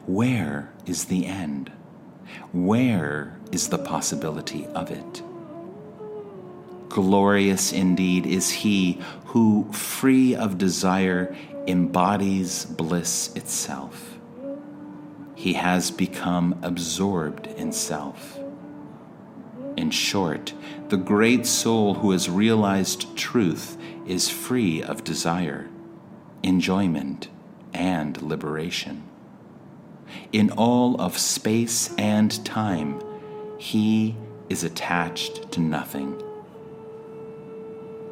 Where is the end? Where is the possibility of it? Glorious indeed is he who, free of desire, embodies bliss itself he has become absorbed in self. In short, the great soul who has realized truth is free of desire, enjoyment, and liberation. In all of space and time, he is attached to nothing.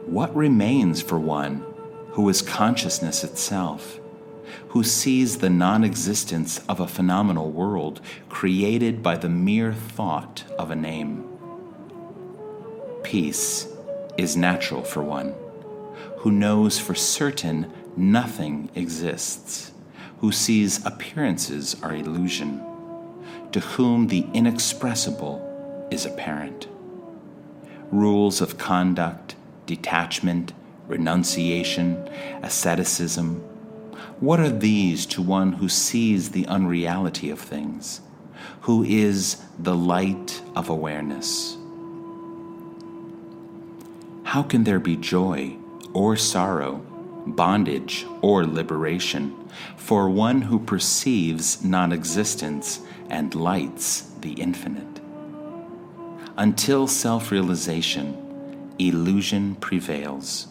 What remains for one who is consciousness itself? Who sees the non existence of a phenomenal world created by the mere thought of a name. Peace is natural for one who knows for certain nothing exists, who sees appearances are illusion, to whom the inexpressible is apparent. Rules of conduct, detachment, renunciation, asceticism, what are these to one who sees the unreality of things, who is the light of awareness? How can there be joy or sorrow, bondage or liberation for one who perceives non existence and lights the infinite? Until self realization, illusion prevails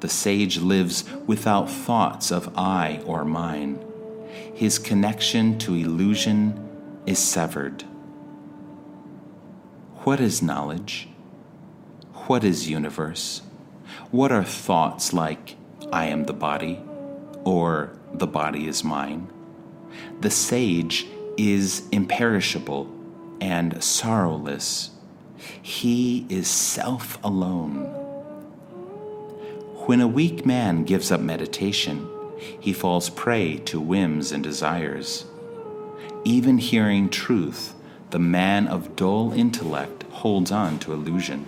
the sage lives without thoughts of I or mine. His connection to illusion is severed. What is knowledge? What is universe? What are thoughts like, I am the body, or the body is mine? The sage is imperishable and sorrowless. He is self alone. When a weak man gives up meditation, he falls prey to whims and desires. Even hearing truth, the man of dull intellect holds on to illusion.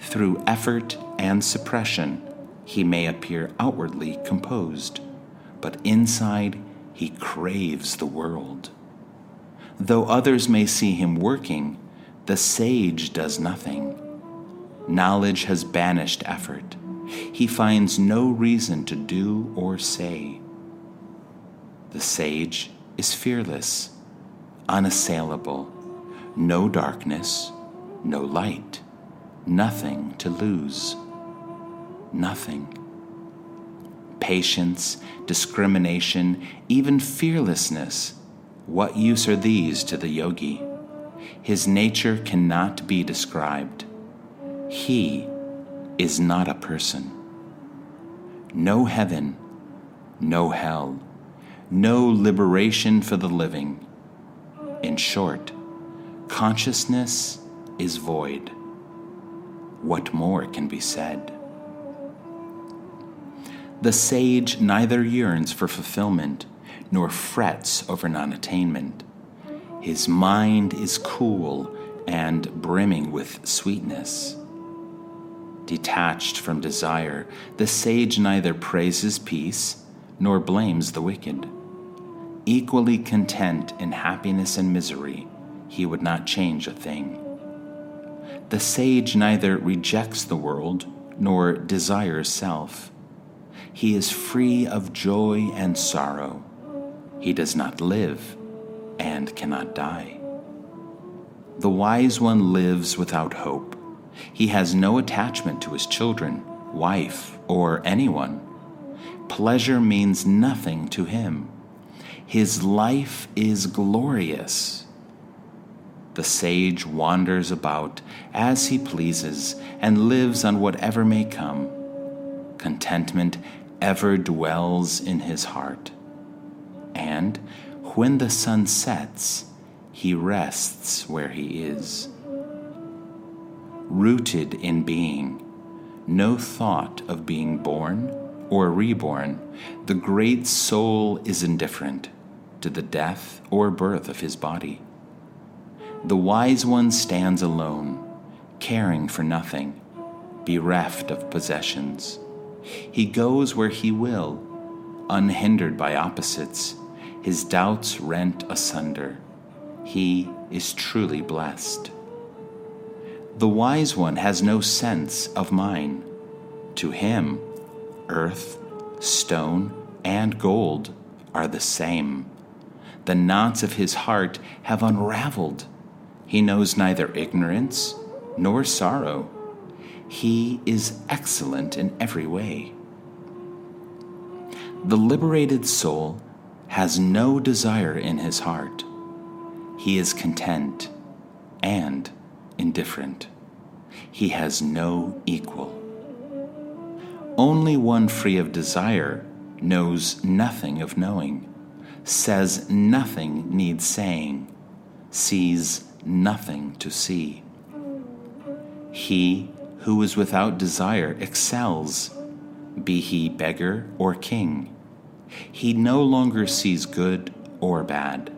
Through effort and suppression, he may appear outwardly composed, but inside he craves the world. Though others may see him working, the sage does nothing. Knowledge has banished effort he finds no reason to do or say. The sage is fearless, unassailable, no darkness, no light, nothing to lose, nothing. Patience, discrimination, even fearlessness, what use are these to the yogi? His nature cannot be described. He is not a person. No heaven, no hell, no liberation for the living. In short, consciousness is void. What more can be said? The sage neither yearns for fulfillment nor frets over non attainment. His mind is cool and brimming with sweetness detached from desire, the sage neither praises peace nor blames the wicked. Equally content in happiness and misery, he would not change a thing. The sage neither rejects the world nor desires self. He is free of joy and sorrow. He does not live and cannot die. The wise one lives without hope he has no attachment to his children, wife, or anyone. Pleasure means nothing to him. His life is glorious. The sage wanders about as he pleases and lives on whatever may come. Contentment ever dwells in his heart. And when the sun sets, he rests where he is rooted in being, no thought of being born or reborn, the great soul is indifferent to the death or birth of his body. The wise one stands alone, caring for nothing, bereft of possessions. He goes where he will, unhindered by opposites, his doubts rent asunder. He is truly blessed. The wise one has no sense of mine. To him, earth, stone, and gold are the same. The knots of his heart have unraveled. He knows neither ignorance nor sorrow. He is excellent in every way. The liberated soul has no desire in his heart. He is content and indifferent. He has no equal. Only one free of desire knows nothing of knowing, says nothing needs saying, sees nothing to see. He who is without desire excels, be he beggar or king. He no longer sees good or bad.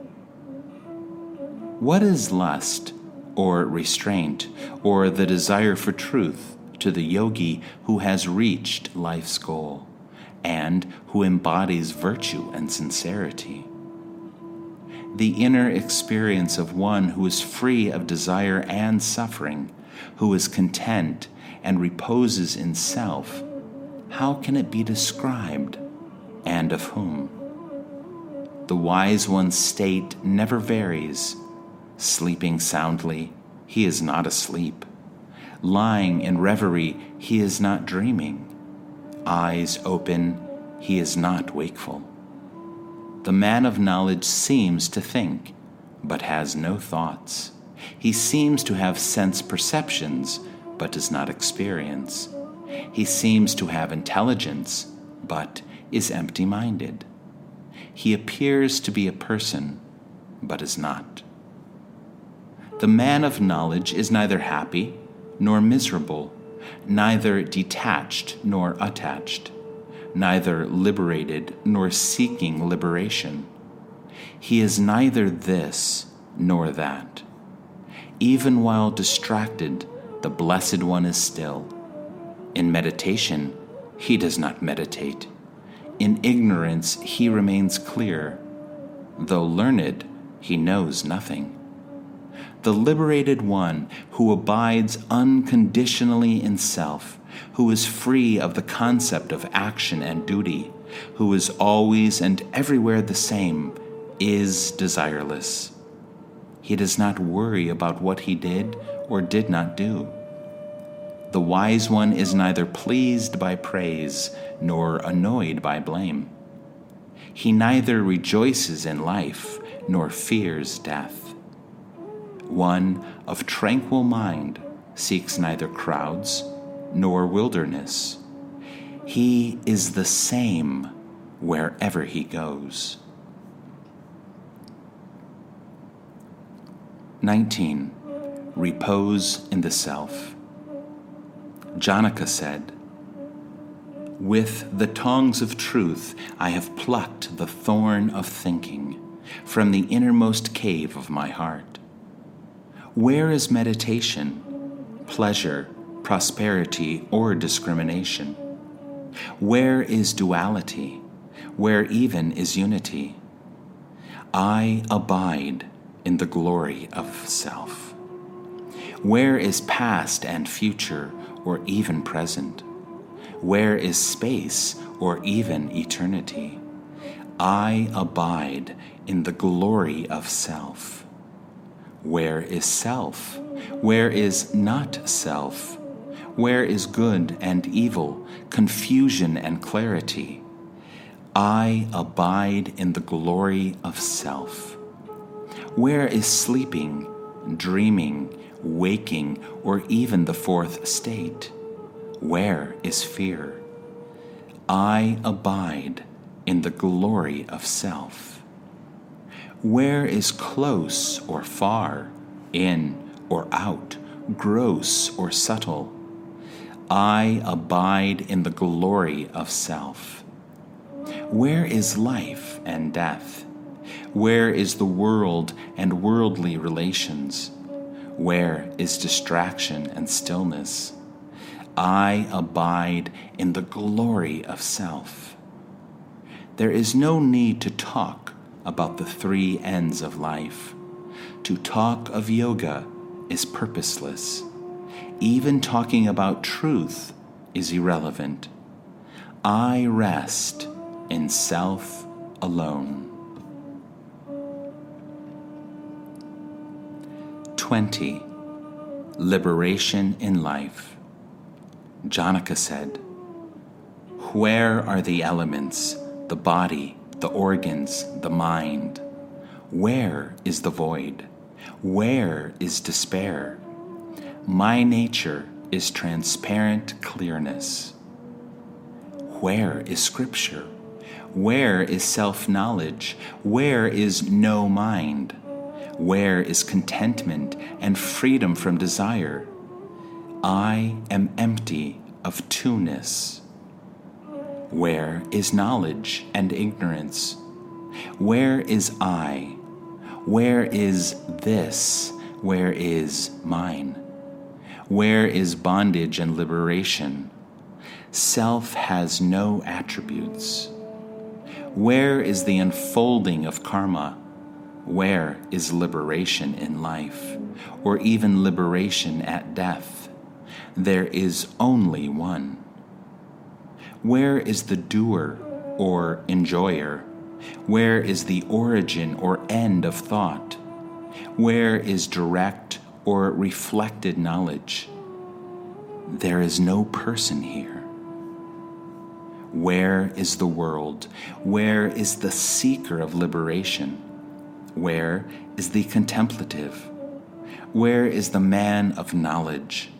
What is lust or restraint or the desire for truth to the yogi who has reached life's goal and who embodies virtue and sincerity? The inner experience of one who is free of desire and suffering, who is content and reposes in self, how can it be described, and of whom? The wise one's state never varies Sleeping soundly, he is not asleep. Lying in reverie, he is not dreaming. Eyes open, he is not wakeful. The man of knowledge seems to think, but has no thoughts. He seems to have sense perceptions, but does not experience. He seems to have intelligence, but is empty minded. He appears to be a person, but is not. The man of knowledge is neither happy nor miserable, neither detached nor attached, neither liberated nor seeking liberation. He is neither this nor that. Even while distracted, the Blessed One is still. In meditation, he does not meditate. In ignorance, he remains clear. Though learned, he knows nothing the liberated one who abides unconditionally in self, who is free of the concept of action and duty, who is always and everywhere the same, is desireless. He does not worry about what he did or did not do. The wise one is neither pleased by praise nor annoyed by blame. He neither rejoices in life nor fears death one of tranquil mind, seeks neither crowds nor wilderness. He is the same wherever he goes. 19. Repose in the self. Janaka said, With the tongs of truth I have plucked the thorn of thinking from the innermost cave of my heart. Where is meditation, pleasure, prosperity, or discrimination? Where is duality? Where even is unity? I abide in the glory of self. Where is past and future, or even present? Where is space, or even eternity? I abide in the glory of self. Where is self? Where is not self? Where is good and evil, confusion and clarity? I abide in the glory of self. Where is sleeping, dreaming, waking, or even the fourth state? Where is fear? I abide in the glory of self. Where is close or far, in or out, gross or subtle? I abide in the glory of self. Where is life and death? Where is the world and worldly relations? Where is distraction and stillness? I abide in the glory of self. There is no need to talk about the three ends of life. To talk of yoga is purposeless. Even talking about truth is irrelevant. I rest in self alone. 20. Liberation in Life. Janaka said, Where are the elements, the body, the organs, the mind. Where is the void? Where is despair? My nature is transparent clearness. Where is Scripture? Where is self knowledge? Where is no mind? Where is contentment and freedom from desire? I am empty of two-ness. Where is knowledge and ignorance? Where is I? Where is this? Where is mine? Where is bondage and liberation? Self has no attributes. Where is the unfolding of karma? Where is liberation in life, or even liberation at death? There is only one. Where is the doer or enjoyer? Where is the origin or end of thought? Where is direct or reflected knowledge? There is no person here. Where is the world? Where is the seeker of liberation? Where is the contemplative? Where is the man of knowledge?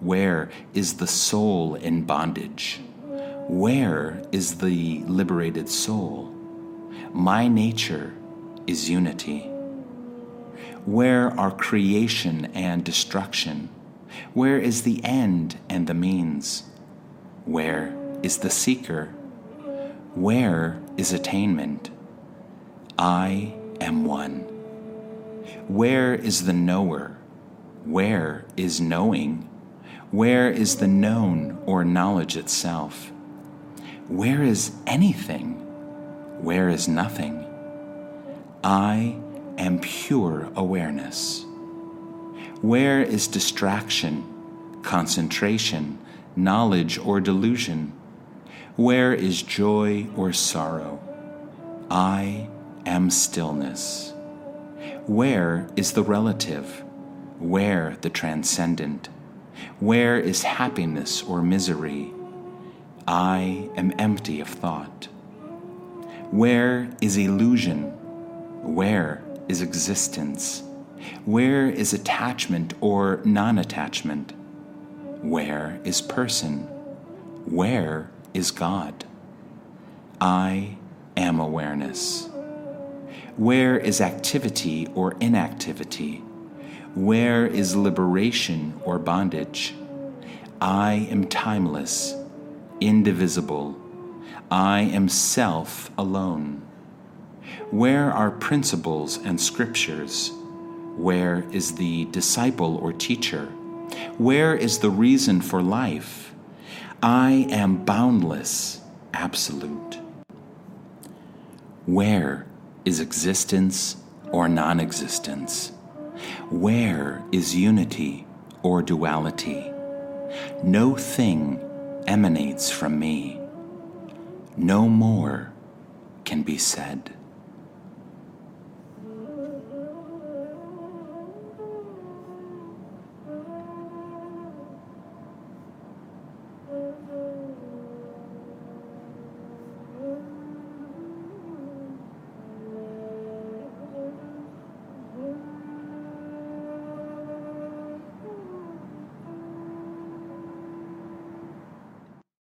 Where is the soul in bondage? Where is the liberated soul? My nature is unity. Where are creation and destruction? Where is the end and the means? Where is the seeker? Where is attainment? I am one. Where is the knower? Where is knowing? Where is the known or knowledge itself? Where is anything? Where is nothing? I am pure awareness. Where is distraction, concentration, knowledge, or delusion? Where is joy or sorrow? I am stillness. Where is the relative? Where the transcendent? Where is happiness or misery? I am empty of thought. Where is illusion? Where is existence? Where is attachment or non attachment? Where is person? Where is God? I am awareness. Where is activity or inactivity? Where is liberation or bondage? I am timeless, indivisible. I am self alone. Where are principles and scriptures? Where is the disciple or teacher? Where is the reason for life? I am boundless, absolute. Where is existence or non existence? Where is unity or duality? No thing emanates from me. No more can be said.